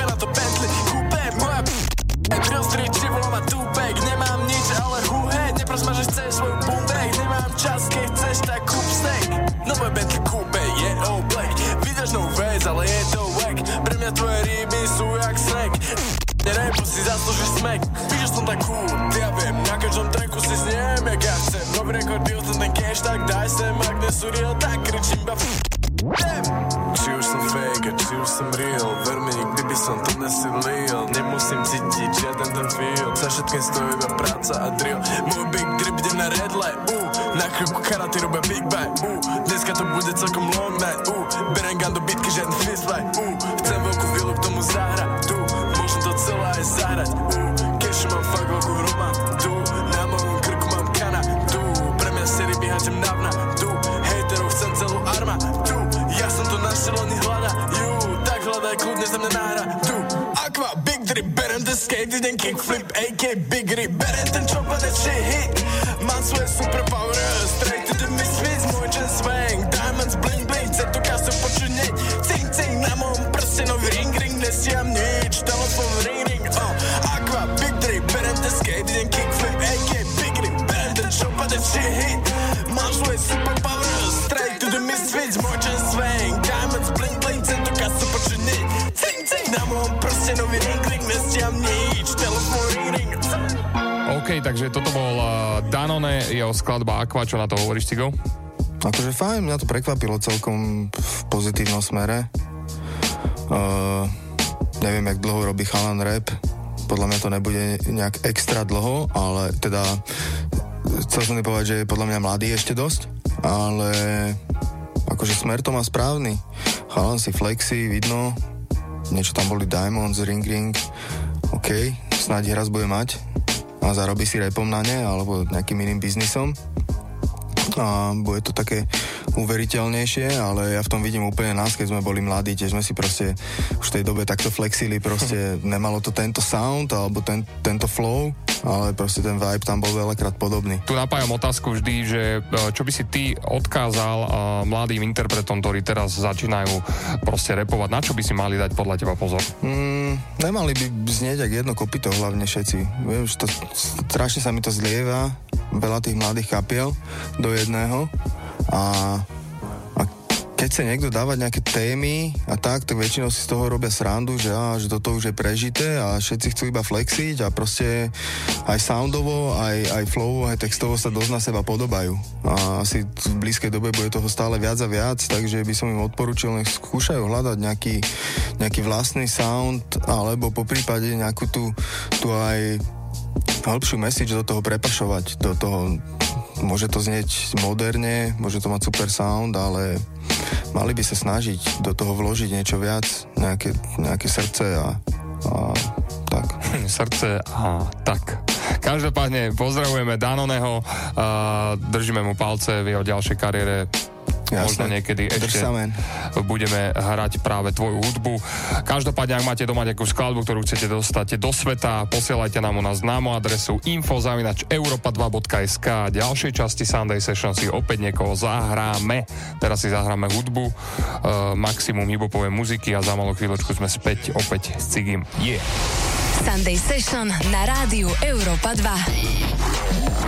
Za všetkým stojí iba práca a drill Môj big drip ide na red light uh. Na chvíľku karaty robia big bang uh. Dneska to bude celkom long night uh. Berem gun do bitky, žiaden fist fight uh. Chcem veľkú vilu k tomu zahrať tu Môžem to celé aj zahrať uh. Keďže mám fakt veľkú hromadu Na mojom krku mám kana tu Pre mňa si ryby hačem navna tu Haterov chcem celú armádu Ja som to našiel, oni hľadajú Tak hľadaj kľudne za mňa nahra tu Aqua, big drip, berem ten skate, idem kickflip AK, big rip, berem ten chopper, that shit. Hit Mám svoje superpower, OK, takže toto bol uh, Danone, jeho skladba Aqua, čo na to hovoríš, Cigo? Akože fajn, mňa to prekvapilo celkom v pozitívnom smere. Uh, neviem, jak dlho robí chalan rap. Podľa mňa to nebude nejak extra dlho, ale teda chcel som povedať, že je podľa mňa mladý ešte dosť, ale akože smer to má správny. Chalan si flexi, vidno, niečo tam boli Diamonds, Ring Ring, OK, snáď raz bude mať a zarobí si repom na ne, alebo nejakým iným biznisom a bude to také uveriteľnejšie, ale ja v tom vidím úplne nás, keď sme boli mladí, tiež sme si proste už v tej dobe takto flexili, proste <laughs> nemalo to tento sound alebo ten, tento flow, ale proste ten vibe tam bol veľakrát podobný. Tu napájam otázku vždy, že e, čo by si ty odkázal uh, mladým interpretom, ktorí teraz začínajú proste repovať, na čo by si mali dať podľa teba pozor? Mm, nemali by znieť ak jedno kopito, hlavne všetci. Viem, to, strašne sa mi to zlieva, veľa tých mladých kapiel do jedného a keď sa niekto dávať nejaké témy a tak, tak väčšinou si z toho robia srandu, že, á, že toto už je prežité a všetci chcú iba flexiť a proste aj soundovo, aj, aj flowovo, aj textovo sa dosť na seba podobajú. A asi v blízkej dobe bude toho stále viac a viac, takže by som im odporučil, nech skúšajú hľadať nejaký, nejaký vlastný sound, alebo po prípade nejakú tú, tú aj hĺbšiu message do toho prepašovať, do toho môže to znieť moderne, môže to mať super sound, ale mali by sa snažiť do toho vložiť niečo viac, nejaké, nejaké srdce a, a tak. <laughs> Srdce a tak. Každopádne pozdravujeme Danoneho, držíme mu palce v jeho ďalšej kariére. Možno niekedy ešte budeme hrať práve tvoju hudbu. Každopádne, ak máte doma nejakú skladbu, ktorú chcete dostať do sveta, posielajte nám u nás známu adresu info.europa2.sk a ďalšej časti Sunday Session si opäť niekoho zahráme. Teraz si zahráme hudbu, uh, maximum hibopovej muziky a za malú chvíľočku sme späť opäť s Cigim. Yeah. Sunday Session na rádiu Európa 2.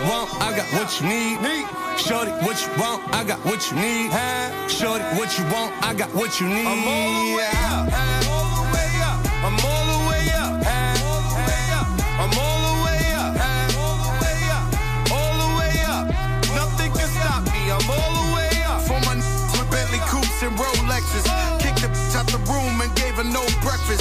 you want, I got what you need. Shorty, what you want, I got what you need. Shorty, what you want, I got what you need. I'm all the way up. All the way up. I'm all the way up. All the way up. I'm all the way up. All the way up. All the way up. Nothing can stop me. I'm all the way up. For my with Bentley coupes and Rolexes. Kicked the bitch out the room and gave her no breakfast.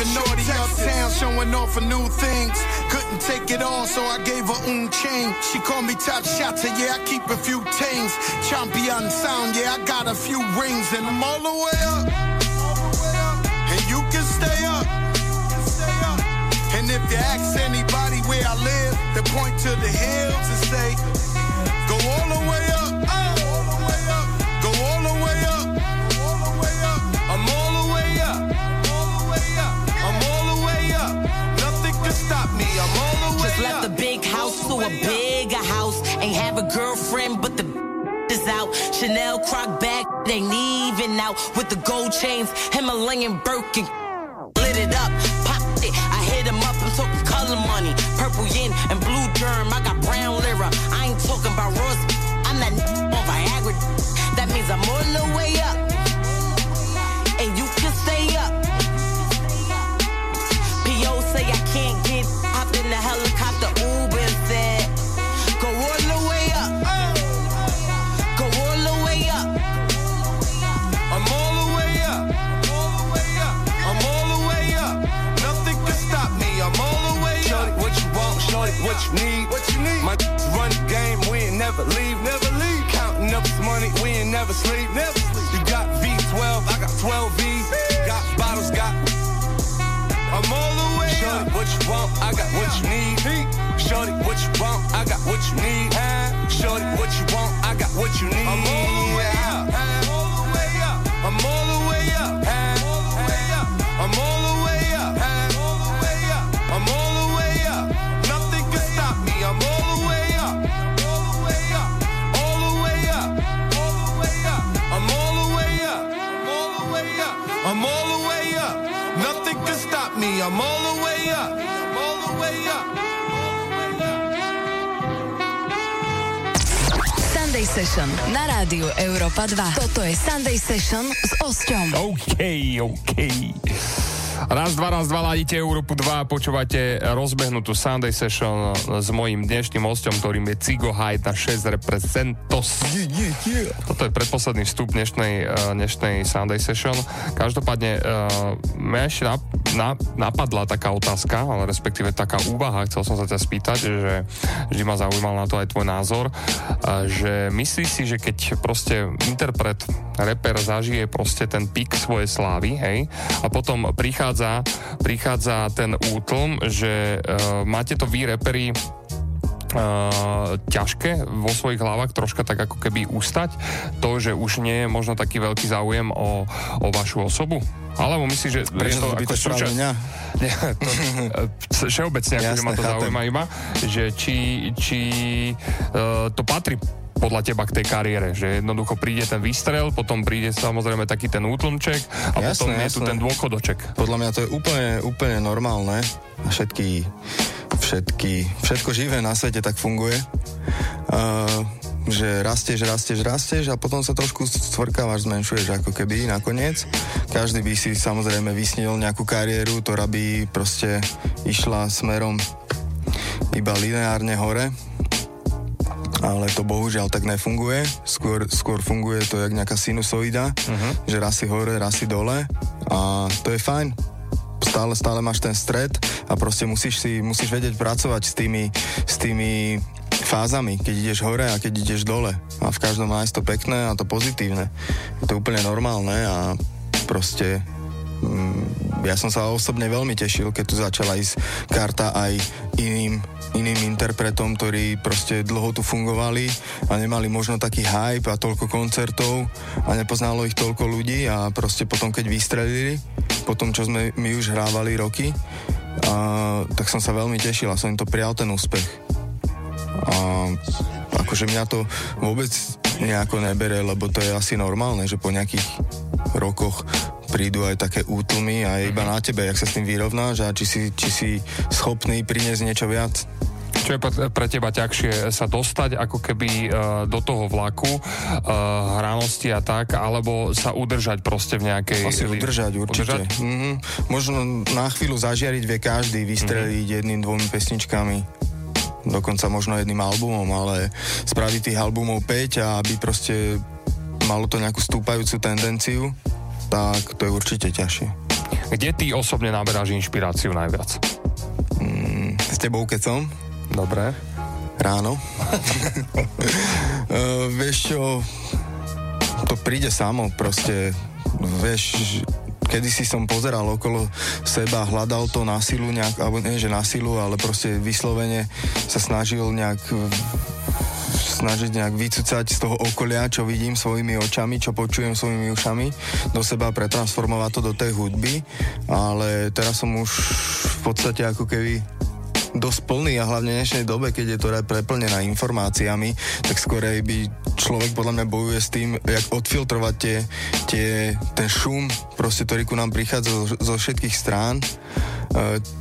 I'm naughty uptown, showing off for new things. Couldn't take it all, so I gave her un chain. She called me top shotter, yeah, I keep a few tings. Champion sound, yeah, I got a few rings, and I'm all the way up. And you can stay up. And if you ask anybody where I live, they point to the hills a girlfriend, but the <laughs> is out. Chanel croc bag, ain't even out. With the gold chains, Himalayan Birkin. <laughs> Lit it up, popped it. I hit him up, I'm talking color money. Purple yin and blue germ. I got brown lira. I ain't talking about Ross. I'm that <laughs> on Viagra. That means I'm all the way never leave, never leave. Counting up this money, we ain't never sleep, never sleep. You got V12, I got 12 Session na rádiu Európa 2. Toto je Sunday Session s Osťom. OK, OK. Raz, dva, raz, dva, ladíte Európu 2 a počúvate rozbehnutú Sunday Session s mojím dnešným hostom, ktorým je Cigo Hyde na 6 Representos. Toto je predposledný vstup dnešnej, uh, dnešnej Sunday Session. Každopádne uh, mňa ešte nap, na, napadla taká otázka, ale respektíve taká úvaha, chcel som sa ťa spýtať, že vždy ma zaujímal na to aj tvoj názor, uh, že myslíš si, že keď proste interpret, reper zažije proste ten pik svojej slávy, hej, a potom prichádza, prichádza ten útlm, že uh, máte to vy reperi Uh, ťažké vo svojich hlavách troška tak ako keby ustať to, že už nie je možno taký veľký záujem o, o vašu osobu? Alebo myslíš, že Prečo je to to ako súčasť? Nie, to, e, <laughs> všeobecne, akože ma to chápem. zaujíma iba, že či, či uh, to patrí podľa teba k tej kariére? Že jednoducho príde ten výstrel, potom príde samozrejme taký ten útlmček a Jasné, potom je tu ten dôchodoček. Podľa mňa to je úplne, úplne normálne. Všetky, všetky, všetko živé na svete tak funguje. Uh, že rastieš, rastieš, rastieš a potom sa trošku stvrkávaš, zmenšuješ ako keby nakoniec. Každý by si samozrejme vysnil nejakú kariéru, ktorá by proste išla smerom iba lineárne hore, ale to bohužiaľ tak nefunguje. Skôr, skôr funguje to jak nejaká sinusoida, uh-huh. že raz si hore, raz si dole a to je fajn. Stále, stále máš ten stred a proste musíš si, musíš vedieť pracovať s tými, s tými fázami, keď ideš hore a keď ideš dole. A v každom nájsť to pekné a to pozitívne. Je to úplne normálne a proste ja som sa osobne veľmi tešil, keď tu začala ísť karta aj iným, iným interpretom, ktorí proste dlho tu fungovali a nemali možno taký hype a toľko koncertov a nepoznalo ich toľko ľudí a proste potom, keď vystrelili, potom, čo sme my už hrávali roky, a, tak som sa veľmi tešil a som im to prijal ten úspech. A akože mňa to vôbec nejako nebere, lebo to je asi normálne, že po nejakých rokoch prídu aj také útlmy a iba na tebe, jak sa s tým vyrovnáš a či si, či si schopný priniesť niečo viac. Čo je pre- teba ťažšie sa dostať ako keby uh, do toho vlaku uh, hranosti a tak, alebo sa udržať proste v nejakej... Asi udržať určite. Udržať? Mm-hmm. Možno na chvíľu zažiariť vie každý, vystreliť mm-hmm. jedným, dvomi pesničkami dokonca možno jedným albumom, ale spraviť tých albumov 5 a aby proste malo to nejakú stúpajúcu tendenciu, tak to je určite ťažšie. Kde ty osobne naberáš inšpiráciu najviac? Mm, s tebou, keď som? Dobre. Ráno. uh, <laughs> vieš čo, to príde samo, proste, vieš, kedy si som pozeral okolo seba, hľadal to na silu nejak, alebo nie, že na silu, ale proste vyslovene sa snažil nejak snažiť nejak vycúcať z toho okolia, čo vidím svojimi očami, čo počujem svojimi ušami, do seba pretransformovať to do tej hudby, ale teraz som už v podstate ako keby dosť plný a hlavne v dnešnej dobe, keď je to preplnená informáciami, tak skorej by človek podľa mňa bojuje s tým, jak odfiltrovať tie, tie, ten šum, proste, ktorý ku nám prichádza zo, zo všetkých strán. E,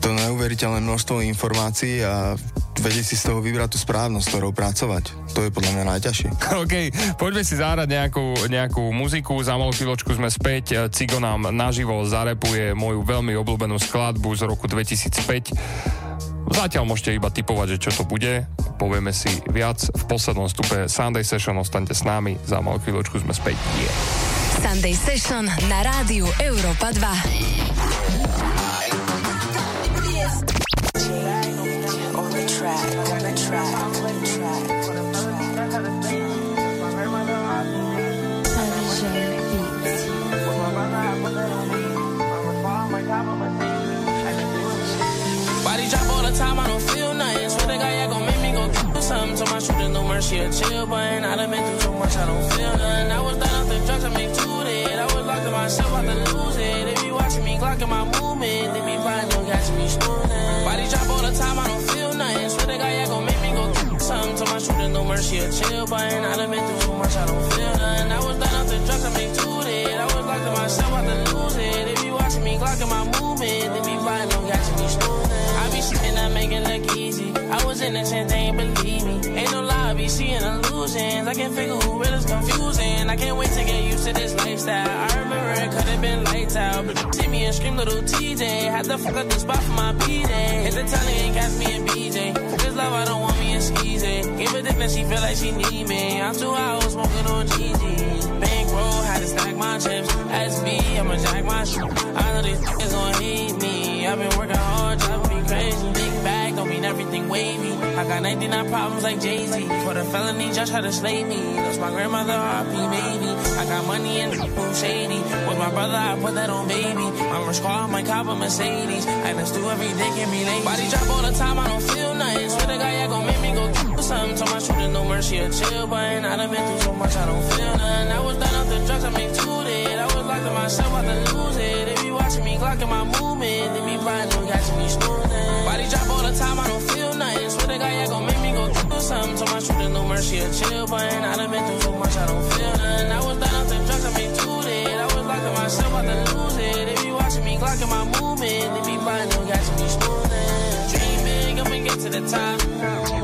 to neuveriteľné množstvo informácií a vedieť si z toho vybrať tú správnosť, s ktorou pracovať. To je podľa mňa najťažšie. <laughs> OK, poďme si zahrať nejakú, nejakú muziku. Za malú chvíľočku sme späť. Cigo nám naživo zarepuje moju veľmi obľúbenú skladbu z roku 2005. Zatiaľ môžete iba typovať, že čo to bude. Povieme si viac v poslednom stupe Sunday Session. Ostaňte s nami. Za malú chvíľočku sme späť. Yeah. Sunday Session na rádiu Európa 2. Body drop all the time, I don't feel no mercy, a chill button. I done been through so much, I don't feel nothing. I was down off the drugs, I two dead. I was locked in myself, about to lose it. They be watching me, clocking my movement. They be plotting, no catching me snoozing. I be sitting up making look easy. I was in the tent, they ain't believe me. Ain't no lie, I be seeing I can't figure who real is confusing. I can't wait to get used to this lifestyle. I remember it could have been lights out. But me and scream little TJ. Had to fuck up the spot for my BJ. Hit the telly and catch me and BJ. This love, I don't want me in skeezy. Give her and she feel like she need me. I'm too high, I was smoking on GG. Bankroll, had to stack my chips. SB, I'ma jack my shit. I know these niggas gon' hate me. I've been working hard, driving crazy. Big bag, don't mean everything wavy. I got 99 problems like Jay-Z. For the felony, just try to slay me. Lost my grandmother, RP baby. I got money and <laughs> boom shady. With my brother, I put that on baby. I'm a squad, my cop a Mercedes. I just do every day, can be late. Body drop all the time, I don't feel nothing. Swear to God, yeah, gon' make me go do something. Told my shooter, no mercy, a chill button. I done been through so much, I don't feel nothing. I was done off the drugs, I make two dead. I was locked in myself, about to lose it. They be Watching me Glock in my movement, then me riding, them, catching me snoozing. Body drop all the time, I don't feel nothing. Swear to God, yeah, gon' make me go do something. Told my shooter, no mercy, a chill button. I done been through so much, I don't feel nothing. I was down off the drugs, I mean, tooted. I was locking myself, I done lose it. They be watching me Glock in my movement, they be riding, them, catching me snoozing. Dream I'ma get to the top.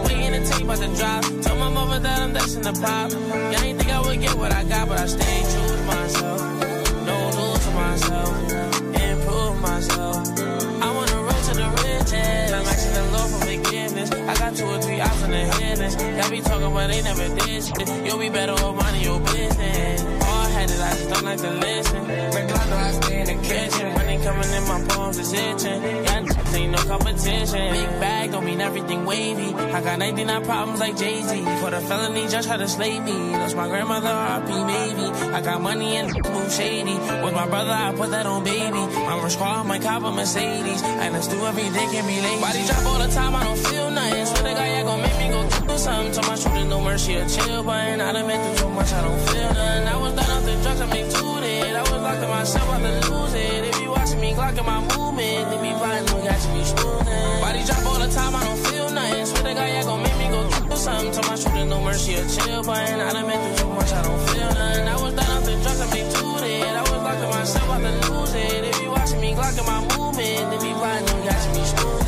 Waiting to take about drop. Told my mother that I'm dashing the pop. Yeah, I ain't think I would get what I got, but I stayed true to myself. No rules to myself. This. Y'all be talking, but they never did shit. You'll be better off minding your business. All I just don't like to listen. Door, I stay in the kitchen. Money coming in my palms is itching. Yeah, ain't no competition. Big bag don't mean everything wavy. I got 99 problems like Jay Z. For the felony, just try to slay me. Lost my grandmother, RP maybe. I got money and <laughs> move shady. With my brother, I put that on baby. I'm a squad, my cop a Mercedes. And let's do everything can be lazy. Body drop all the time, I don't feel nothing. Swear to God, yeah, gon' make me go do something. Told my shooter no mercy or chill button. I done been through so much, I don't feel nothing. I was done the drugs, I make two it. I was locked in myself, I to lose it. They be watching me, clocking my movement. They be plotting, no got to be smoothing. Body drop all the time, I don't feel nothing. Swear to God, yeah, gon' make me go do something. Told my shooter no mercy or chill button. I done been through so much, I don't feel nothing. I was done off the drugs, I make two it. I was locked in myself, I to lose it. They be watching me, clocking my movement. They be plotting, no got to be smoothing.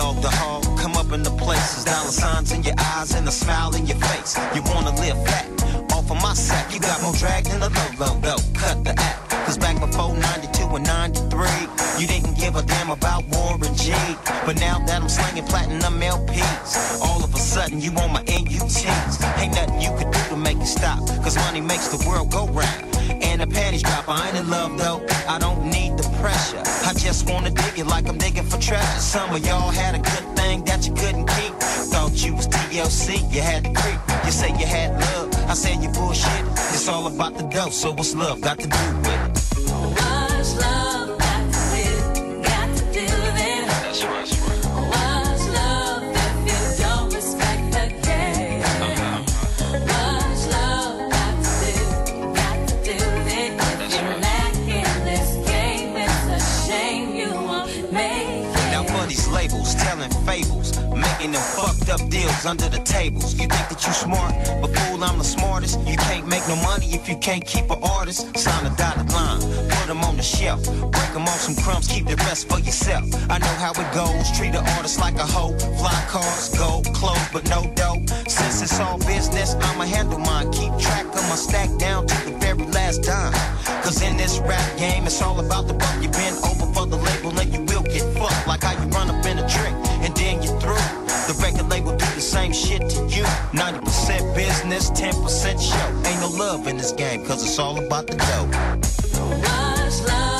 Dog the hog come up in the places, dollar signs in your eyes and a smile in your face. You wanna live fat off of my sack. You got more drag than a low low low. Cut the app. Cause back before 92 and 93, you didn't give a damn about Warren G. But now that I'm slinging platinum LPs, all of a sudden you on my NUTs. Ain't nothing you could do to make it stop. Cause money makes the world go round. And the panties drop, I ain't in love though. I don't need the pressure. I just wanna dig it like I'm digging for treasure. Some of y'all had a good thing that you couldn't keep. Thought you was TLC, you had to creep. You say you had love, I said you bullshit. It's all about the dough, so what's love got to do with it? Under the tables. You think that you smart, but fool, I'm the smartest. You can't make no money if you can't keep an artist. Sign a dotted line, put them on the shelf, break them off some crumbs, keep the rest for yourself. I know how it goes, treat an artist like a hoe. Fly cars, gold, clothes, but no dough. Since it's all business, I'ma handle mine. Keep track of my stack down to the very last dime. Cause in this rap game, it's all about the buck. You bend over for the label and you will get fucked. Like how you run up in a trick same shit to you. 90% business, 10% show. Ain't no love in this game, cause it's all about the dough. What's love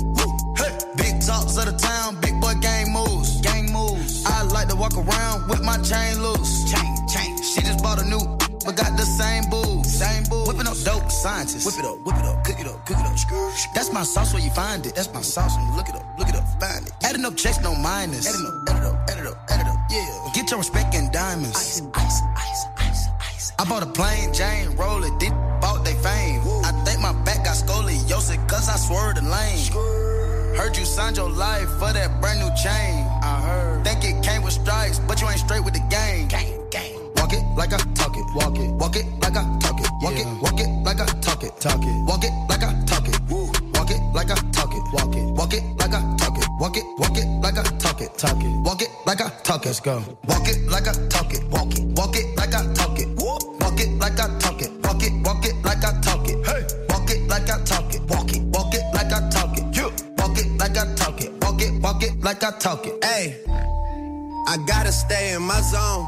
Bought a new, but got the same boo. Same boo. Whipping up dope scientists. Whip it up, whip it up, cook it up, cook it up. That's my sauce where you find it. That's my sauce when you look it up, look it up, find it. Adding up checks, no minus. Adding up, add it up, add it up, add it up, yeah. Get your respect in diamonds. Ice, ice, ice, ice, ice. I bought a plain Jane, roll it, did bought they fame. I think my back got scoliosis cause I swerved the lane. Heard you signed your life for that brand new chain. I heard. Think it came with stripes, but you ain't straight with the game. Gang, gang. Walk it like it. Walk it. Walk it like I talk it. Walk it. Walk it like I talk it. Talk it. Walk it like I talk it. Walk it like I talk it. Walk it. Walk it like I talk it. Walk it. Walk it like I talk it. Talk it. Walk it like I talk it. Let's go. Walk it like I talk it. Walk it. Walk it like I talk it. Walk it like I talk it. Walk it. Walk it like I talk it. Hey. Walk it like I talk it. Walk it. Walk it like I talk it. You. Walk it like I talk it. Walk it. Walk it like I talk it. Hey, I gotta stay in my zone.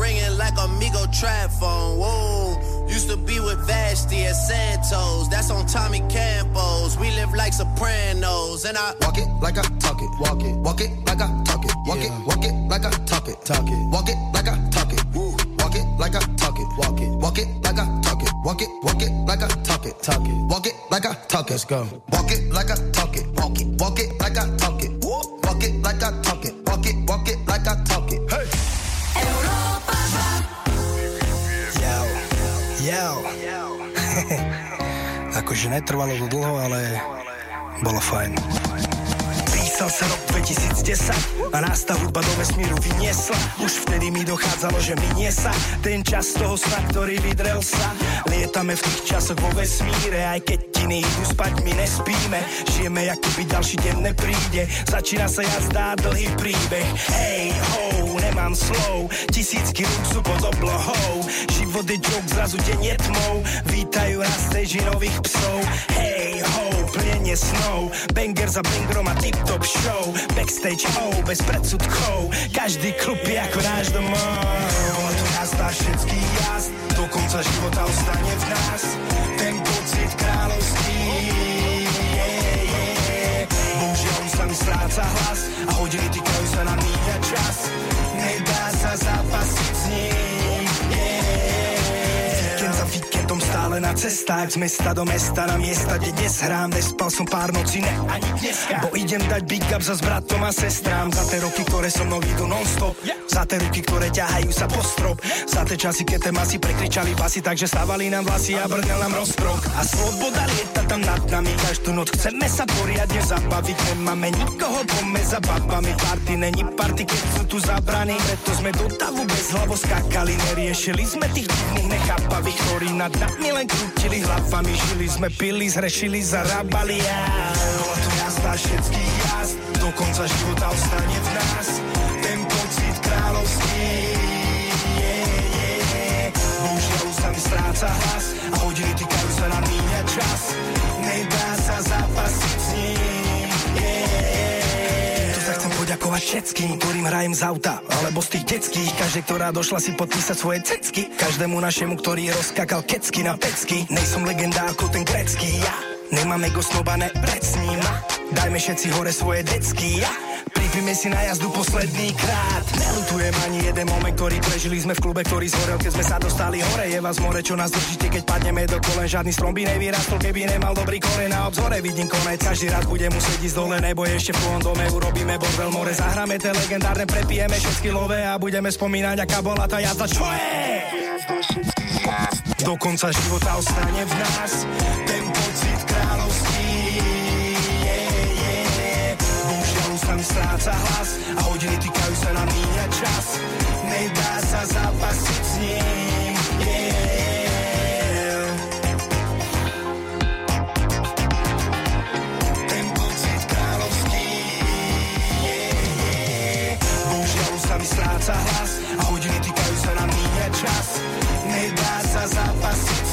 ringing like Amigo trap phone. Whoa, used to be with Vashti at Santos. That's on Tommy Campos. We live like Sopranos, and I walk it like I talk it. Walk it. Walk it like I talk it. Walk it. Walk it like I talk it. Talk it. Walk it like I talk it. Walk it like I talk it. Walk it. Walk it like I talk it. Walk it. Walk it like I talk it. Talk it. Walk it like I talk it. Let's go. Walk it like I talk it. Walk it. Walk it like I talk it. Jau. <laughs> akože netrvalo to dlho, ale bolo fajn. Písal sa rok 2010 a nás tá hudba do vesmíru vyniesla. Už vtedy mi dochádzalo, že minie sa ten čas toho sna, ktorý vydrel sa. Lietame v tých časoch vo vesmíre, aj keď iní idú spať, my nespíme. Žijeme, ako by ďalší deň nepríde. Začína sa jazda, dlhý príbeh. Hej, ho, nemám slov, tisícky rúk sú pod oblohou. Život je joke, zrazu deň je tmou. Vítajú stage nových psov. Hej, ho, plnenie snov. Banger za bangerom a tip-top show. Backstage show, bez predsudkov. Každý klub je ako náš domov. Bola tu nás tá všetký jazd, do konca života ostane v nás. Ten pocit kráľovský. Yeah, yeah. Bohužiaľ už sa mi stráca hlas a hodiny týkajú sa na míňa čas. Na cestách z mesta do mesta na miesta, kde dnes hrám. Nespal som pár nocí, ne ani dneska. Bo idem dať big up za s bratom a sestrám. Za tie roky, ktoré so mnou idú non-stop. Za tie ruky, ktoré ťahajú sa po strop. Za tie časy, keď tie masy prekričali basy, takže stávali nám vlasy a brnel nám rozprok. A sloboda lieta tam nad nami. Každú noc chceme sa poriadne zabaviť. Nemáme nikoho pome za babami. Party není party, keď sú tu zabraní. Preto sme do davu bez hlavo skákali. Neriešili sme tých divných nechápavých, ktorí nad nami len krútili hlavami. Žili sme, pili, zhrešili, zarábali. Ja. Bola tu jazda, všetký jazd. Do konca života ostane v nás. Ten pocit kráľovský. Yeah, yeah. Bohužiaľ už sa stráca hlas a hodiny týkajú sa na míňa čas. Nedá sa zapasiť s ním. Poďakovať všetkým, ktorým hrajem z auta, alebo z tých detských. Každej, ktorá došla si podpísať svoje cecky. Každému našemu, ktorý rozkakal kecky na pecky. Nejsom legenda ako ten grecký, ja. Nemám ego snobané pred s ním. Dajme všetci hore svoje decky, ja. Pripíme si na jazdu posledný krát. Nelutujem ani jeden moment, ktorý prežili sme v klube, ktorý zhorel, keď sme sa dostali hore. Je vás more, čo nás držíte, keď padneme do kolen. Žiadny strom by nevyrastol, keby nemal dobrý koren. Na obzore vidím konec, každý raz bude musieť ísť dole, nebo ešte v dome urobíme bordel more. Zahráme tie legendárne, prepijeme všetky love a budeme spomínať, aká bola tá jazda. Čo je? Do konca života ostane v nás ten pocit kráľovský. Mi stráca hlas a hodiny týkajú sa na míňa čas. Nedá sa zapasiť s ním. Yeah. Mi stráca hlas a hodiny týkajú sa na míňa čas. Nedá sa zapasiť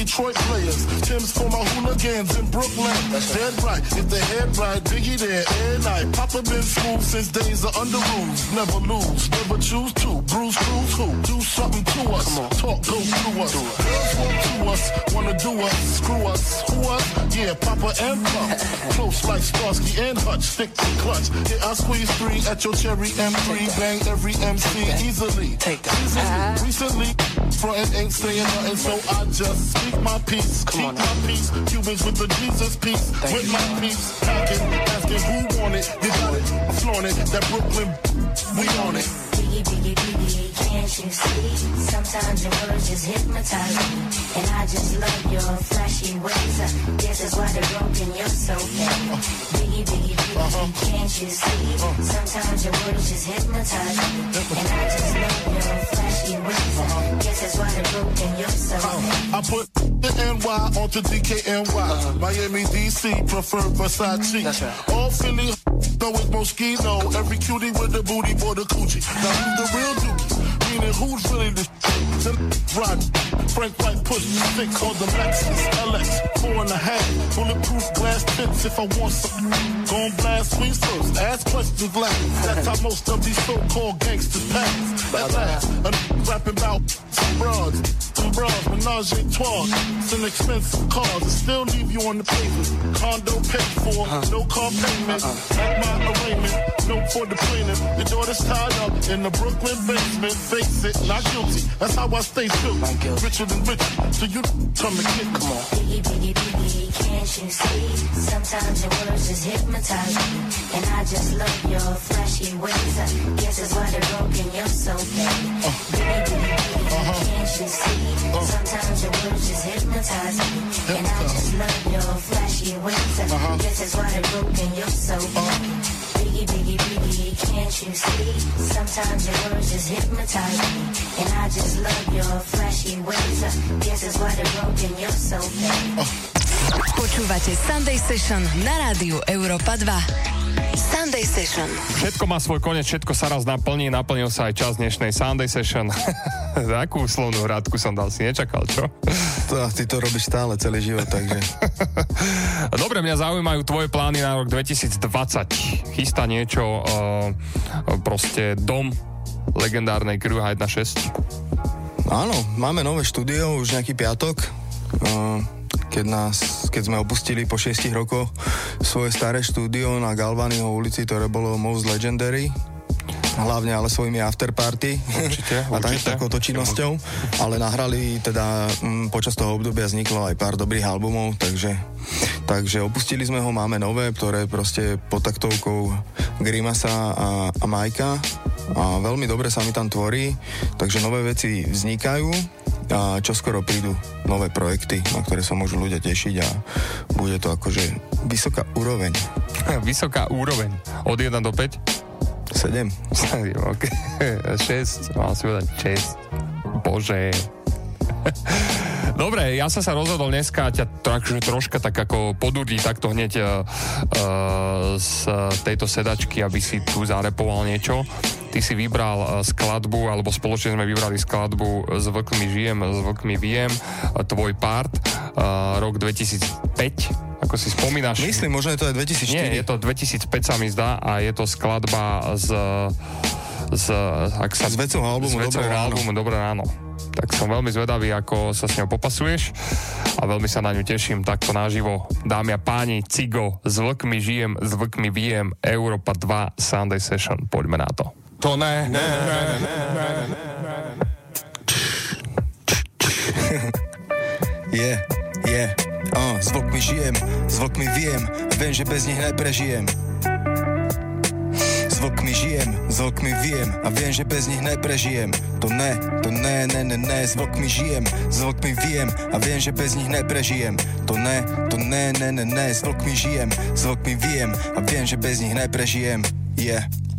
Detroit players. Tim's for my hooligans in Brooklyn. That's dead right. If the head right, Biggie there, and night. Papa been smooth since days of under rules. Never lose, never choose to. Bruce Cruz who? Do something to us. Talk, go through us. Girls want to us, wanna do us, screw us, who us? Yeah, Papa and Pop. <laughs> Close like Starsky and Hutch, stick to clutch. Yeah, I squeeze three at your cherry M3, bang every MC easily. Take easily. Recently, frontin' ain't saying nothing, so I just speak my peace, keep my peace. Cubans with the Jesus peace, with my peace. Packing, asking who want it, you got it, flaunt it. That Brooklyn, we on it. You see? Sometimes your words just hypnotize me. And I just love your flashy ways. Uh, I guess that's why they're broken, you're so fake. Biggie, biggie, biggie, can't you see? Sometimes your words just hypnotize me. And I just love your flashy ways. Uh, I guess that's why they're broken, you're so uh, fake. I put the NY onto DKNY. Miami, DC, prefer Versace. All Philly, though it's Moschino. Every cutie with the booty for the coochie. Now who's the real dookie? Meaning who's really the the rod? Frank White push me thick called the Lexus LX. Four and a half. Bulletproof glass tips if I want some. Gon' blast sweet sauce. Ask questions last. That's how most of these so-called gangsters pass. At last, a rapping about some broads. Some broads, menage a trois. Some expensive cars that still leave you on the pavement. Condo paid for, uh-huh. no car payment. Uh-uh. At my arraignment, no for the plaintiff. Your daughter's tied up in the Brooklyn basement. Face it, not guilty. That's how I stay true. Richer than rich. So you come and get come on. Biggie, biggie, biggie, can't you see? Sometimes your words just hypnotize me. And I just love your flashy ways. I guess that's why they're broken, you're so fake. Uh. Biggie, biggie, biggie, uh-huh. can't you see? Uh. Sometimes your words just hypnotize me. And I just love your flashy ways. I uh-huh. guess that's why they're broken, you're so uh. fake. Biggie, biggie, biggie, can't you see? Sometimes your words just hypnotize me. And I just love your flashy ways. Guess that's why they're broken, you're so fake. Počúvate Sunday Session na rádiu Európa 2. Sunday Session. Všetko má svoj koniec, všetko sa raz naplní, naplnil sa aj čas dnešnej Sunday Session. <laughs> Akú slovnú hradku som dal, si nečakal, čo? To, ty to robíš stále celý život, takže... <laughs> Dobre, mňa zaujímajú tvoje plány na rok 2020. Chystá niečo, uh, proste dom legendárnej Crew 16. Áno, máme nové štúdio, už nejaký piatok. Uh, keď, nás, keď sme opustili po 6 rokoch svoje staré štúdio na Galványho ulici, ktoré bolo Most Legendary, hlavne ale svojimi afterparty Určite, <laughs> a tak, určite. takouto činnosťou, ale nahrali teda m, počas toho obdobia vzniklo aj pár dobrých albumov, takže, takže opustili sme ho, máme nové, ktoré proste pod taktovkou Grimasa a, a Majka. A veľmi dobre sa mi tam tvorí, takže nové veci vznikajú a čoskoro prídu nové projekty, na ktoré sa môžu ľudia tešiť a bude to akože vysoká úroveň. <laughs> Vysoká úroveň. Od 1 do 5? 7. 7, ok. <laughs> 6, mal si povedať 6. Bože. Dobre, ja som sa rozhodol dneska ťa takže troška tak ako podúdiť takto hneď uh, z tejto sedačky, aby si tu zarepoval niečo. Ty si vybral uh, skladbu, alebo spoločne sme vybrali skladbu S vlkmi žijem, s vlkmi viem, tvoj part, uh, rok 2005, ako si spomínaš. Myslím, možno je to aj 2004. Nie, je to 2005 sa mi zdá a je to skladba z z, ak sa, Z vecovho albumu z Dobré vecovho ráno. albumu Dobré ráno. Tak som veľmi zvedavý, ako sa s ňou popasuješ a veľmi sa na ňu teším takto naživo. Dámy a páni, Cigo, s vlkmi žijem, s vlkmi vijem, Európa 2 Sunday Session. Poďme na to. To ne, ne, ne, ne, ne, ne. Je, je, uh, s vlkmi žijem, s vlkmi viem, viem, že bez nich neprežijem. S vlkmi žijem, s vlkmi viem a viem, že bez nich neprežijem. To ne, to ne, ne, ne, ne, s vlkmi žijem, s vlkmi viem a viem, že bez nich neprežijem. To ne, to ne, ne, ne, ne, s vlkmi žijem, s vlkmi viem a viem, že bez nich neprežijem. Je. Yeah.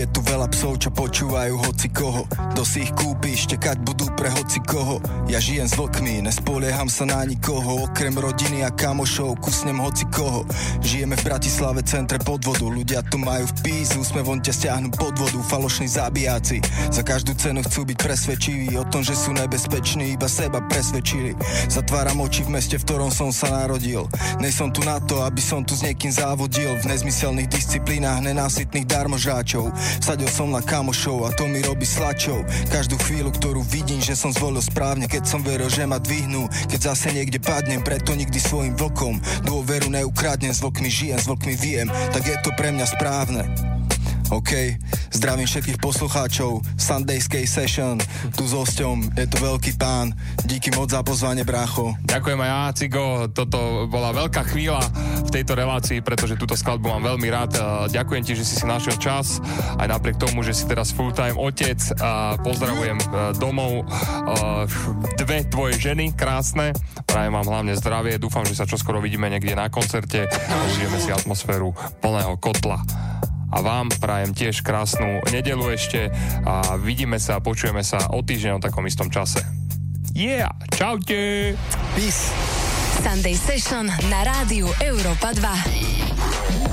Je tu veľa psov, čo počúvajú hoci koho. Do si ich kúpi, štekať budú pre hoci koho. Ja žijem s vlkmi, nespolieham sa na nikoho. Okrem rodiny a kamošov, kusnem hoci koho. Žijeme v Bratislave, centre podvodu. Ľudia tu majú v písu, sme von ťa stiahnu pod vodu. Falošní zabijáci, za každú cenu chcú byť presvedčiví O tom, že sú nebezpeční, iba seba presvedčili. Zatváram oči v meste, v ktorom som sa narodil. Nej som tu na to, aby som tu s niekým závodil. V nezmyselných disciplínach nenásytných darmožráčov Vsadil som na kamošov a to mi robí slačov. Každú chvíľu, ktorú vidím, že som zvolil správne Keď som veril, že ma dvihnú. Keď zase niekde padnem, preto nikdy svojim vlkom. Dôveru neukradnem, s vlkmi žijem, s vlkmi viem Tak je to pre mňa správne OK, zdravím všetkých poslucháčov Sundayskej Session Tu s hosťom, je to veľký pán Díky moc za pozvanie, brácho Ďakujem aj ja, Cigo. Toto bola veľká chvíľa v tejto relácii, pretože túto skladbu mám veľmi rád. Ďakujem ti, že si si našiel čas, aj napriek tomu, že si teraz full-time otec. A pozdravujem eh, domov eh, dve tvoje ženy, krásne. Prajem vám hlavne zdravie. Dúfam, že sa čoskoro vidíme niekde na koncerte a užijeme si atmosféru plného kotla. A vám prajem tiež krásnu nedelu ešte a vidíme sa a počujeme sa o týždeň o takom istom čase. Yeah, čaute! Peace. Sunday Session na rádiu Europa 2.